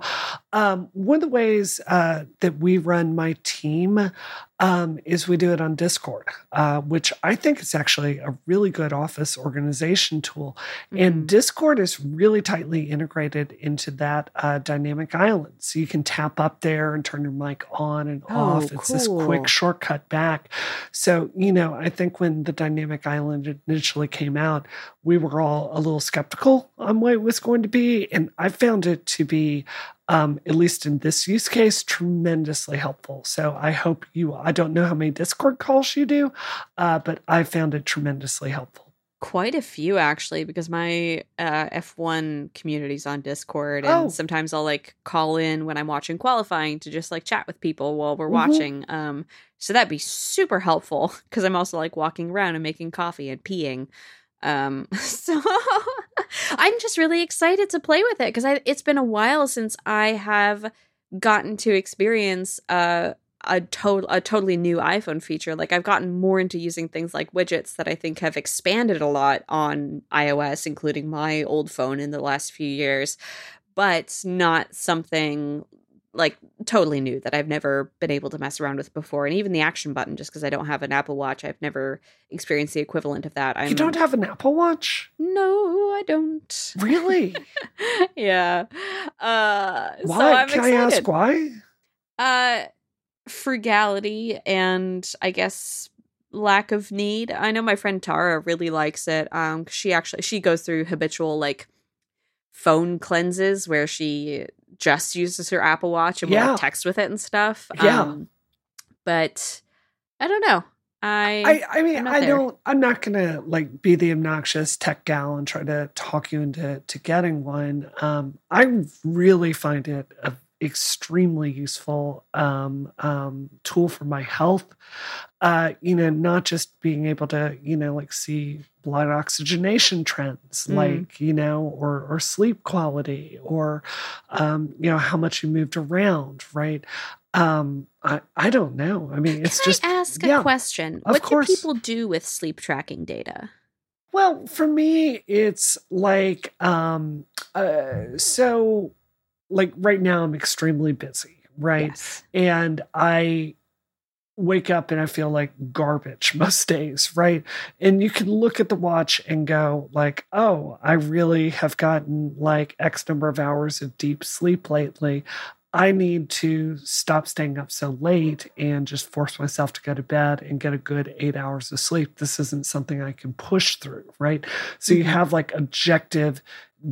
um, one of the ways uh, that we run my team um, is we do it on Discord, uh, which I think is actually a really good office organization tool. Mm-hmm. And Discord is really tightly integrated into that uh, dynamic island. So you can tap up there and turn your mic on and oh, off. It's cool. this quick shortcut back. So, you know, I think when the dynamic island initially came out, we were all a little skeptical on what it was going to be. And I found it to be um, at least in this use case, tremendously helpful. So I hope you, I don't know how many Discord calls you do, uh, but I found it tremendously helpful. Quite a few actually, because my uh, F1 community's on Discord, and oh. sometimes I'll like call in when I'm watching qualifying to just like chat with people while we're mm-hmm. watching. Um, so that'd be super helpful because I'm also like walking around and making coffee and peeing. Um, so I'm just really excited to play with it because it's been a while since I have gotten to experience uh, a total a totally new iPhone feature. Like I've gotten more into using things like widgets that I think have expanded a lot on iOS, including my old phone in the last few years, but not something like totally new that I've never been able to mess around with before. And even the action button, just because I don't have an Apple Watch, I've never experienced the equivalent of that. I'm, you don't have an Apple Watch? No, I don't. Really? yeah. Uh, why? So I'm Can excited. I ask why? Uh, frugality and I guess lack of need. I know my friend Tara really likes it. Um, she actually she goes through habitual like phone cleanses where she just uses her Apple Watch and yeah. will like, text with it and stuff. Yeah. Um, but I don't know. I I, I mean I there. don't I'm not gonna like be the obnoxious tech gal and try to talk you into to getting one. Um, I really find it a extremely useful um, um, tool for my health. Uh, you know, not just being able to, you know, like see blood oxygenation trends, mm. like, you know, or, or sleep quality or, um, you know, how much you moved around, right? Um, I, I don't know. I mean, it's Can just. I ask yeah, a question? What course. do people do with sleep tracking data? Well, for me, it's like, um, uh, so like right now I'm extremely busy, right? Yes. And I wake up and I feel like garbage most days, right? And you can look at the watch and go like, "Oh, I really have gotten like X number of hours of deep sleep lately. I need to stop staying up so late and just force myself to go to bed and get a good eight hours of sleep. This isn't something I can push through, right? So you mm-hmm. have like objective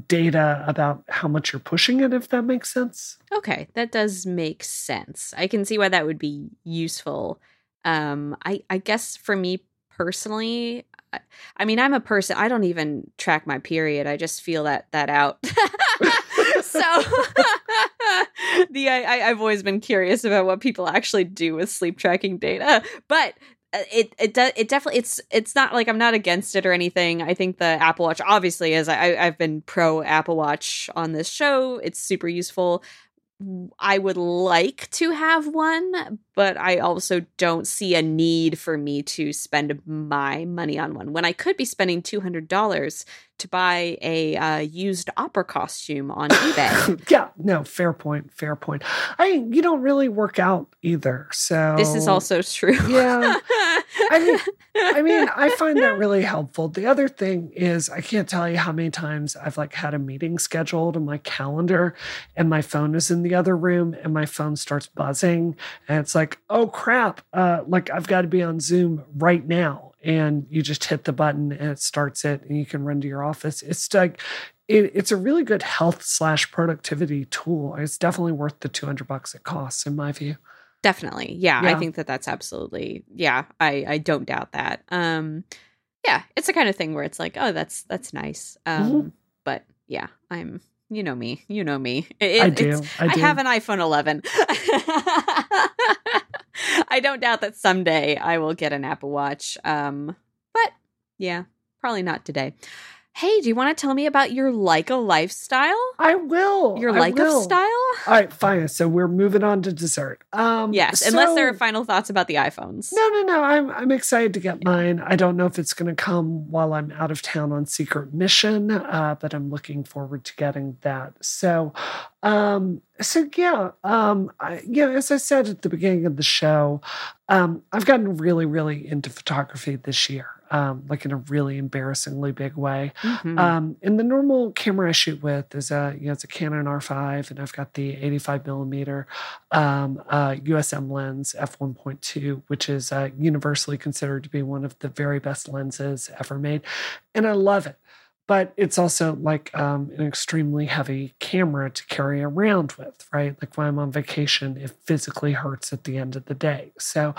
data about how much you're pushing it, if that makes sense. Okay, that does make sense. I can see why that would be useful. Um, I, I guess for me personally, I, I mean, I'm a person. I don't even track my period. I just feel that that out. so the I, I've always been curious about what people actually do with sleep tracking data, but Uh, it it does it definitely it's it's not like I'm not against it or anything. I think the Apple Watch obviously is I I've been pro Apple Watch on this show. It's super useful. I would like to have one, but I also don't see a need for me to spend my money on one when I could be spending $200 to buy a uh, used opera costume on eBay. yeah, no, fair point. Fair point. I you don't really work out either, so this is also true. yeah, I mean, I mean, I find that really helpful. The other thing is, I can't tell you how many times I've like had a meeting scheduled in my calendar, and my phone is in the other room, and my phone starts buzzing, and it's like, oh crap, uh, like I've got to be on Zoom right now and you just hit the button and it starts it and you can run to your office. It's like it, it's a really good health slash productivity tool. It's definitely worth the 200 bucks it costs in my view. Definitely. Yeah, yeah, I think that that's absolutely. Yeah, I I don't doubt that. Um yeah, it's the kind of thing where it's like, "Oh, that's that's nice." Um mm-hmm. but yeah, I'm you know me. You know me. It, I do. I do. I have an iPhone 11. I don't doubt that someday I will get an Apple Watch. Um, but yeah, probably not today. Hey, do you want to tell me about your Leica lifestyle? I will. Your I Leica will. style? All right, fine. So we're moving on to dessert. Um, Yes, unless there are final thoughts about the iPhones. No, no, no. I'm I'm excited to get mine. I don't know if it's going to come while I'm out of town on secret mission, uh, but I'm looking forward to getting that. So, um, so yeah, um, I, yeah. As I said at the beginning of the show, um, I've gotten really, really into photography this year, um, like in a really embarrassingly big way. Mhm. Um, and the normal camera I shoot with is a you know it's a Canon R5, and I've got the 85 millimeter um, uh, USM lens f1.2, which is uh, universally considered to be one of the very best lenses ever made, and I love it. But it's also like um, an extremely heavy camera to carry around with, right? Like when I'm on vacation, it physically hurts at the end of the day. So,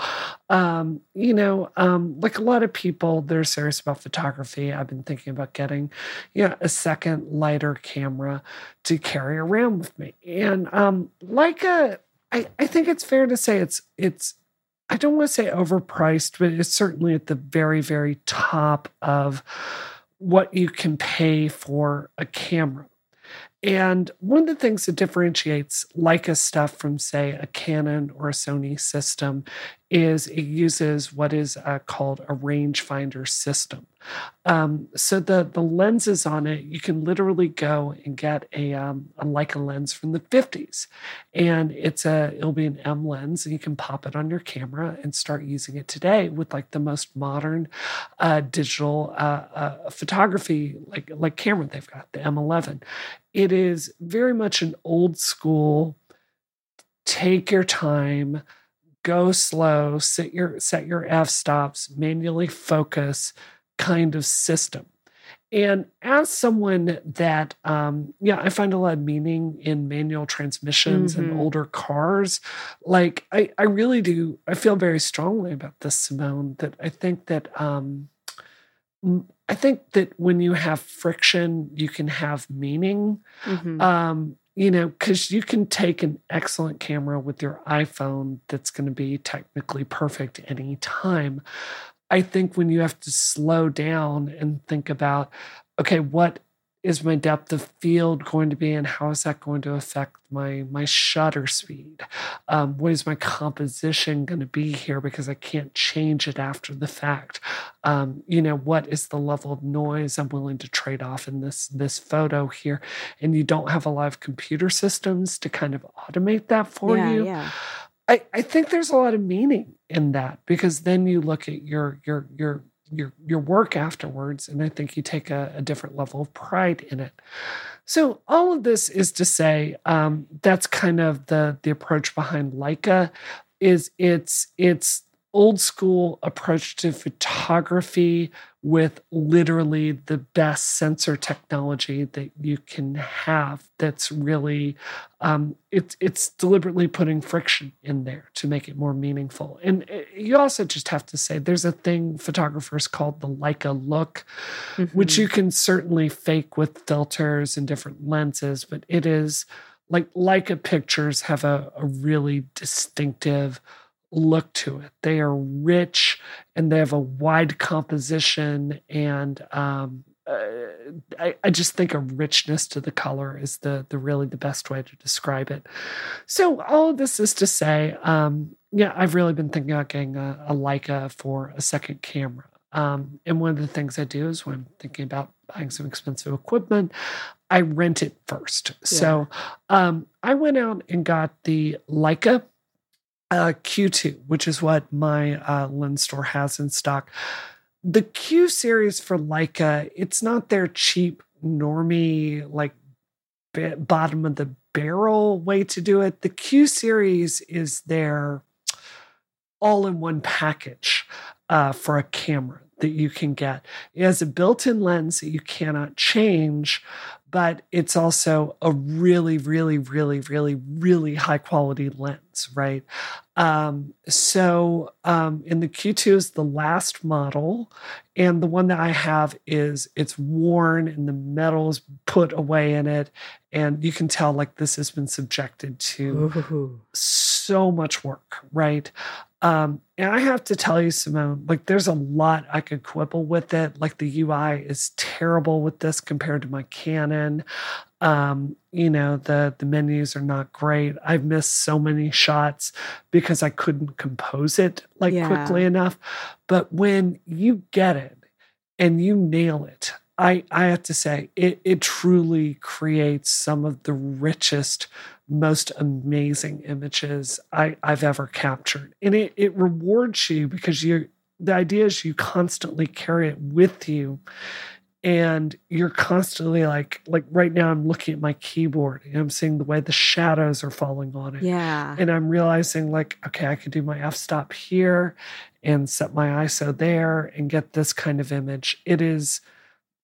um, you know, um, like a lot of people they're serious about photography, I've been thinking about getting, you know, a second lighter camera to carry around with me. And um, like a, I, I think it's fair to say it's it's I don't want to say overpriced, but it's certainly at the very, very top of what you can pay for a camera. And one of the things that differentiates Leica stuff from, say, a Canon or a Sony system is it uses what is uh, called a rangefinder system. Um, so the the lenses on it, you can literally go and get a um, a Leica lens from the 50s, and it's a it'll be an M lens, and you can pop it on your camera and start using it today with like the most modern uh, digital uh, uh, photography like like camera they've got the M11. It is very much an old school. Take your time go slow, set your set your f stops, manually focus kind of system. And as someone that, um, yeah, I find a lot of meaning in manual transmissions Mhm. and older cars. Like, I, I really do. I feel very strongly about this, Simone. That I think that, um, I think that when you have friction, you can have meaning Mhm. um, you know, because you can take an excellent camera with your iPhone that's going to be technically perfect any time. I think when you have to slow down and think about, okay, what is my depth of field going to be, and how is that going to affect my my shutter speed? Um, what is my composition going to be here? Because I can't change it after the fact. Um, you know, what is the level of noise I'm willing to trade off in this this photo here? And you don't have a lot of computer systems to kind of automate that for yeah, you. yeah. I, I think there's a lot of meaning in that because then you look at your your your your your work afterwards, and I think you take a, a different level of pride in it. So all of this is to say um, that's kind of the the approach behind Leica is it's it's old school approach to photography with literally the best sensor technology that you can have that's really um, it's it's deliberately putting friction in there to make it more meaningful and uh, you also just have to say there's a thing photographers called the Leica look which Mhm. you can certainly fake with filters and different lenses but it is like Leica pictures have a, a really distinctive look to it. They are rich and they have a wide composition and um, uh, I, I just think a richness to the color is the the really the best way to describe it. So all of this is to say, um, yeah, I've really been thinking about getting a, a Leica for a second camera. Um, and one of the things I do is when I'm thinking about buying some expensive equipment, I rent it first. So um, I went out and got the Leica uh, Q2, which is what my uh, lens store has in stock. The Q series for Leica, it's not their cheap, normie, like bottom of the barrel way to do it. The Q series is their all in one package uh, for a camera that you can get. It has a built in lens that you cannot change, but it's also a really, really, really, really, really high quality lens, right? Um, so, um, and the Q2 is the last model, and the one that I have is it's worn and the metal is put away in it, and you can tell like this has been subjected to Ooh. So much work, right? Um, and I have to tell you, Simone, like there's a lot I could quibble with it. Like the UI is terrible with this compared to my Canon. Um, you know, the the menus are not great. I've missed so many shots because I couldn't compose it like Yeah. quickly enough. But when you get it and you nail it, I I have to say it it truly creates some of the richest most amazing images I, I've ever captured. And it, it rewards you because you the idea is you constantly carry it with you and you're constantly like like right now I'm looking at my keyboard and I'm seeing the way the shadows are falling on it. Yeah. And I'm realizing like, okay, I could do my f-stop here and set my ISO there and get this kind of image. It is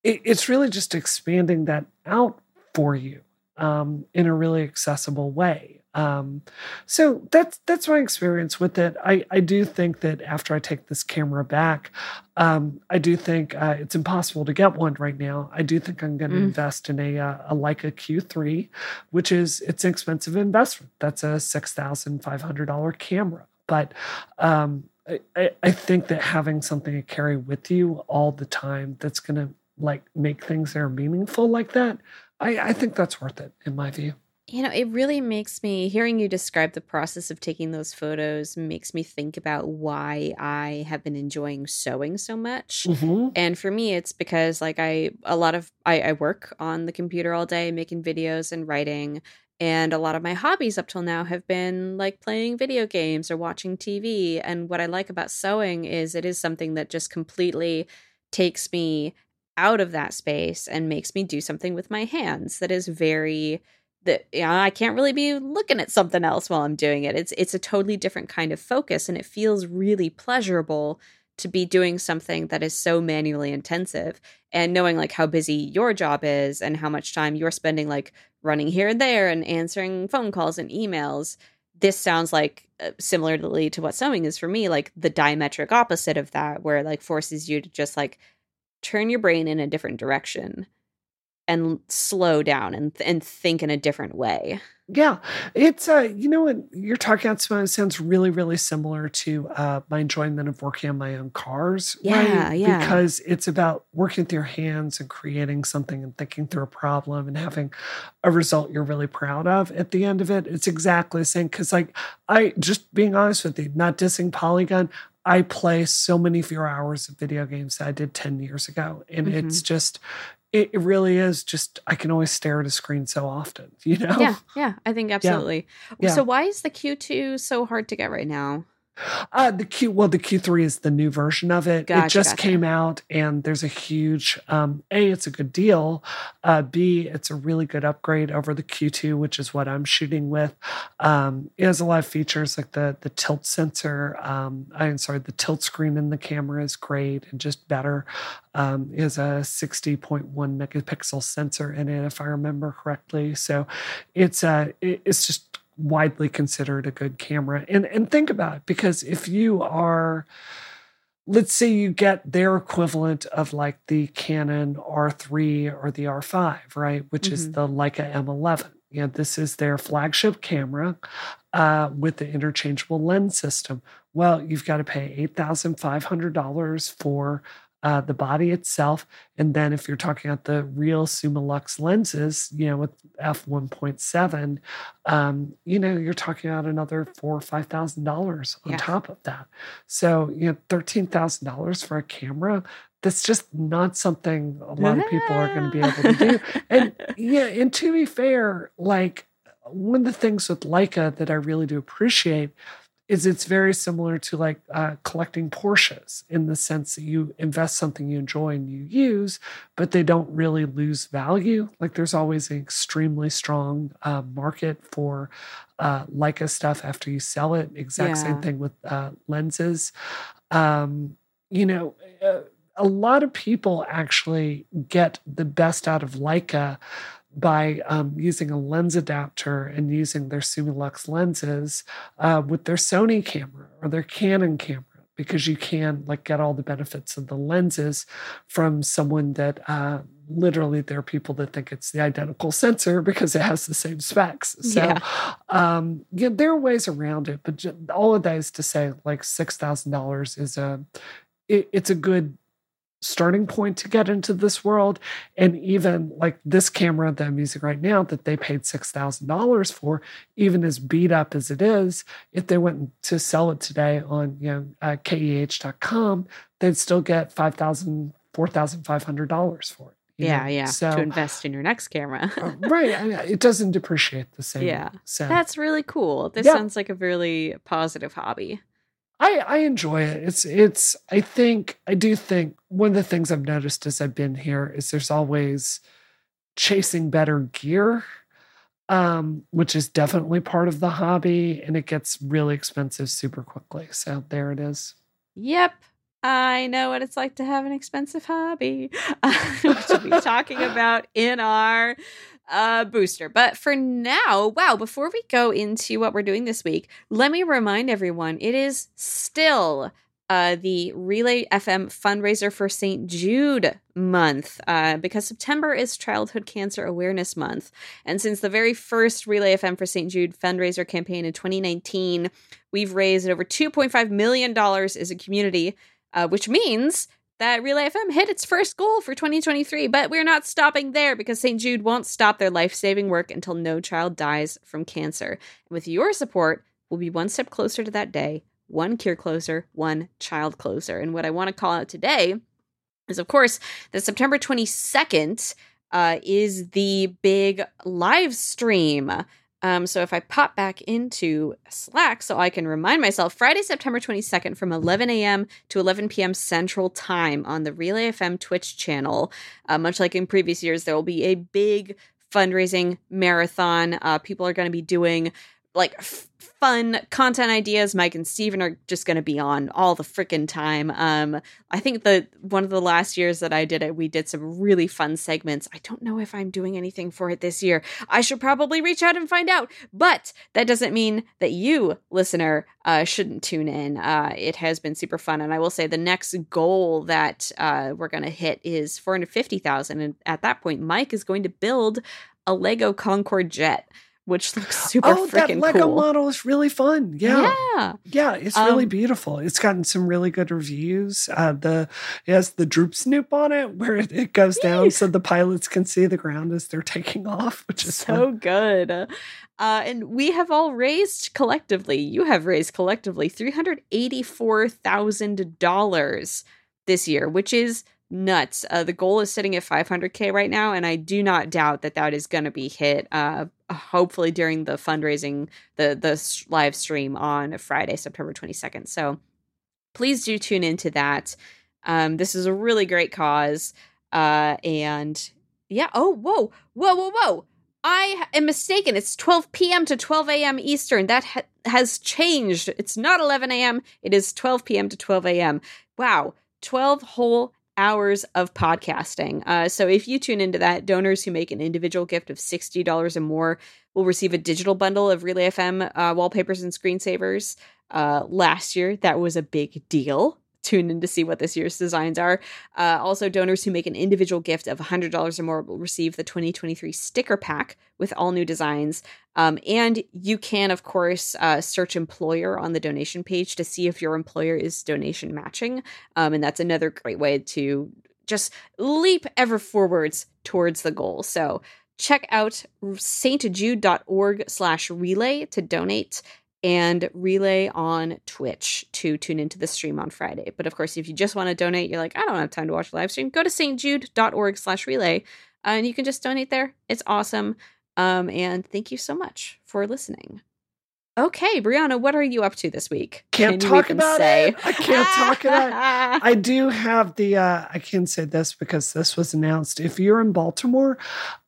it, it's really just expanding that out for you um, in a really accessible way. Um, so that's that's my experience with it. I, I do think that after I take this camera back, um, I do think uh, it's impossible to get one right now. I do think I'm going to Mm. invest in a uh, a Leica Q3, which is it's an expensive investment. That's a six thousand five hundred dollar camera, but um, I, I, I think that having something to carry with you all the time that's going to like make things that are meaningful like that, I, I think that's worth it in my view. You know, it really makes me hearing you describe the process of taking those photos makes me think about why I have been enjoying sewing so much. Mhm. And for me, it's because like I a lot of I, I work on the computer all day making videos and writing. And a lot of my hobbies up till now have been like playing video games or watching TV. And what I like about sewing is it is something that just completely takes me out of that space and makes me do something with my hands that is very that you know, I can't really be looking at something else while I'm doing it. It's it's a totally different kind of focus and it feels really pleasurable to be doing something that is so manually intensive and knowing like how busy your job is and how much time you're spending like running here and there and answering phone calls and emails this sounds like uh, similarly to what sewing is for me like the diametric opposite of that where it like forces you to just like turn your brain in a different direction and slow down and and think in a different way. Yeah, it's uh, you know what you're talking about. It sounds really, really similar to uh, my enjoyment of working on my own cars. Yeah, right? yeah. Because it's about working with your hands and creating something and thinking through a problem and having a result you're really proud of at the end of it. It's exactly the same. Because like I just being honest with you, not dissing Polygon. I play so many fewer hours of video games that I did 10 years ago. And Mm-hmm. it's just, it, really is just, I can always stare at a screen so often, you know? Yeah, yeah, I think absolutely. Yeah. So why is the Q2 so hard to get right now? Uh, the Q well, the Q3 is the new version of it. it just gotcha. came out, and there's a huge um, a. It's a good deal. Uh, B. It's a really good upgrade over the Q2, which is what I'm shooting with. Um, it has a lot of features like the the tilt sensor. Um, I'm sorry, the tilt screen in the camera is great and just better. Um, it has a 60.1 megapixel sensor in it, if I remember correctly. So it's uh, it- it's just widely considered a good camera. And and think about it because if you are let's say you get their equivalent of like the Canon R3 or the R5, right, which is Mhm. the Leica M11. You know, this is their flagship camera uh, with the interchangeable lens system. Well, you've got to pay $8,500 for uh, the body itself. And then if you're talking about the real Summilux lenses, you know, with f1.7, um, you know, you're talking about another four or five thousand dollars on Yeah. top of that. So, you know, thirteen thousand dollars for a camera, that's just not something a lot of people are going to be able to do. And yeah, and to be fair, like one of the things with Leica that I really do appreciate is it's very similar to like uh, collecting Porsches in the sense that you invest something you enjoy and you use, but they don't really lose value. Like there's always an extremely strong uh, market for uh, Leica stuff after you sell it. Exact Yeah. same thing with uh, lenses. Um, you know, uh, a lot of people actually get the best out of Leica by um, using a lens adapter and using their Summilux lenses uh, with their Sony camera or their Canon camera because you can like get all the benefits of the lenses from someone that uh, literally there are people that think it's the identical sensor because it has the same specs. So Yeah. um yeah, there are ways around it, but all of that is to say like six thousand dollars is a it, it's a good starting point to get into this world. And even like this camera that I'm using right now that they paid six thousand dollars for, even as beat up as it is, if they went to sell it today on you know uh, keh.com, they'd still get five thousand, four thousand five hundred dollars for it. Yeah, know? yeah. So to invest in your next camera. uh, right, I mean, it doesn't depreciate the same. Yeah. So That's really cool. This Yeah. sounds like a really positive hobby. I, I enjoy it. It's it's I think I do think one of the things I've noticed as I've been here is there's always chasing better gear. Um, which is definitely part of the hobby and it gets really expensive super quickly. So there it is. Yep. I know what it's like to have an expensive hobby, which we'll be talking about in our uh, booster. But for now, wow, before we go into what we're doing this week, let me remind everyone it is still uh, the Relay FM fundraiser for St. Jude month uh, because September is Childhood Cancer Awareness Month. And since the very first Relay FM for St. Jude fundraiser campaign in 2019, we've raised over $2.5 million as a community, uh, which means that Relay FM hit its first goal for 2023. But we're not stopping there because St. Jude won't stop their life saving work until no child dies from cancer. With your support, we'll be one step closer to that day one cure closer, one child closer. And what I want to call out today is, of course, that September 22nd uh, is the big live stream. Um, so if I pop back into Slack so I can remind myself, Friday, September 22nd from 11 a.m. to 11 p.m. Central Time on the Relay FM Twitch channel. Uh, much like in previous years, there will be a big fundraising marathon. Uh, people are going to be doing like f- fun content ideas. Mike and Steven are just going to be on all the freaking time. Um, I think the one of the last years that I did it, we did some really fun segments. I don't know if I'm doing anything for it this year. I should probably reach out and find out. But that doesn't mean that you, listener, uh, shouldn't tune in. Uh, it has been super fun, and I will say the next goal that uh, we're going to hit is 450,000, and at that point, Mike is going to build a Lego Concorde jet which looks super oh, that Lego cool. model is really fun. Yeah. yeah. Yeah, it's really Um, beautiful. It's gotten some really good reviews. Uh, the it has the droop snoot on it where it, it goes down so the pilots can see the ground as they're taking off, which is so fun. good. Uh, and we have all raised collectively, you have raised collectively $384,000 this year, which is nuts. Uh, the goal is sitting at 500K right now, and I do not doubt that that is going to be hit uh, hopefully during the fundraising, the, the live stream on Friday, September 22nd. So please do tune into that. Um, this is a really great cause. Uh, and yeah, oh, whoa, whoa, whoa, whoa. I am mistaken. It's 12 p.m. to 12 a.m. Eastern. That ha- has changed. It's not 11 a.m. It is 12 p.m. to 12 a.m. Wow, 12 whole hours of podcasting. Uh, so if you tune into that, donors who make an individual gift of $60 or more will receive a digital bundle of Relay FM uh, wallpapers and screensavers. Uh, last year, that was a big deal. Tune in to see what this year's designs are. Uh, also, donors who make an individual gift of $100 or more will receive the 2023 sticker pack with all new designs. Um, and you can, of course, uh, search employer on the donation page to see if your employer is donation matching. Um, and that's another great way to just leap ever forwards towards the goal. So check out stjude.org slash relay to donate and relay on Twitch to tune into the stream on Friday. But of course, if you just want to donate, you're like, I don't have time to watch the live stream, go to stjude.org slash relay uh, and you can just donate there. It's awesome. Um, and thank you so much for listening. Okay, Brianna, what are you up to this week? Can't Can talk about say? it. I can't talk about it. I do have the uh I can say this because this was announced. If you're in Baltimore,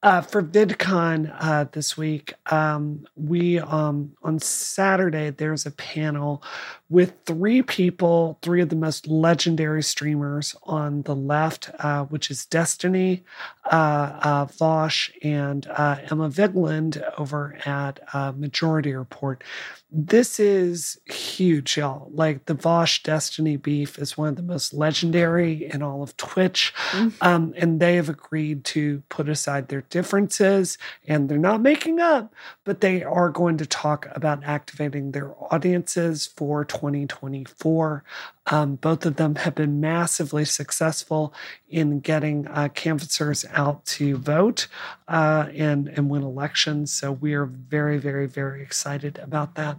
uh for VidCon uh this week, um we um on Saturday there's a panel with three people, three of the most legendary streamers on the left, uh, which is Destiny, uh, uh, Vaush, and uh, Emma Vigeland over at uh, Majority Report. This is huge, y'all. Like the Vaush Destiny beef is one of the most legendary in all of Twitch. Mm. Um, and they have agreed to put aside their differences and they're not making up, but they are going to talk about activating their audiences for 2024. Um, both of them have been massively successful in getting uh, canvassers out to vote uh, and, and win elections. So we are very, very, very excited about that.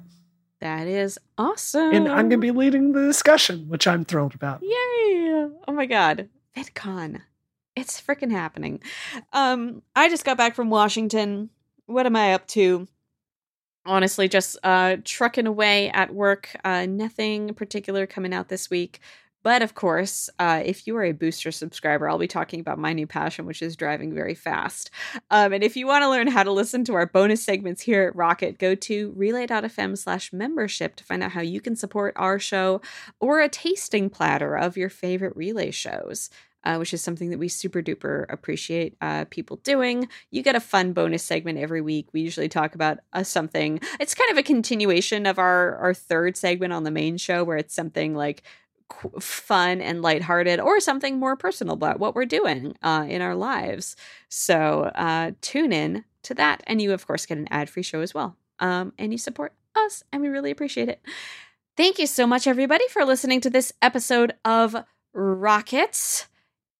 That is awesome. And I'm going to be leading the discussion, which I'm thrilled about. Yay! Oh my God. VidCon. It's freaking happening. Um, I just got back from Washington. What am I up to? Honestly just uh trucking away at work uh nothing particular coming out this week. But of course uh, if you are a booster subscriber i'll be talking about my new passion which is driving very fast. Um, and if you want to learn how to listen to our bonus segments here at rocket go to relay.fm slash membership to find out how you can support our show or a tasting platter of your favorite relay shows uh, which is something that we super duper appreciate uh, people doing. You get a fun bonus segment every week. We usually talk about uh, something. It's kind of a continuation of our our third segment on the main show, where it's something like fun and lighthearted, or something more personal about what we're doing uh, in our lives. So uh, tune in to that, and you of course get an ad free show as well. Um, and you support us, and we really appreciate it. Thank you so much, everybody, for listening to this episode of Rockets.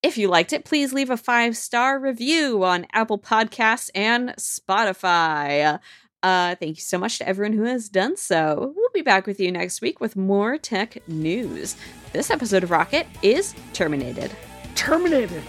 If you liked it, please leave a five star review on Apple Podcasts and Spotify. Uh, thank you so much to everyone who has done so. We'll be back with you next week with more tech news. This episode of Rocket is terminated. Terminated.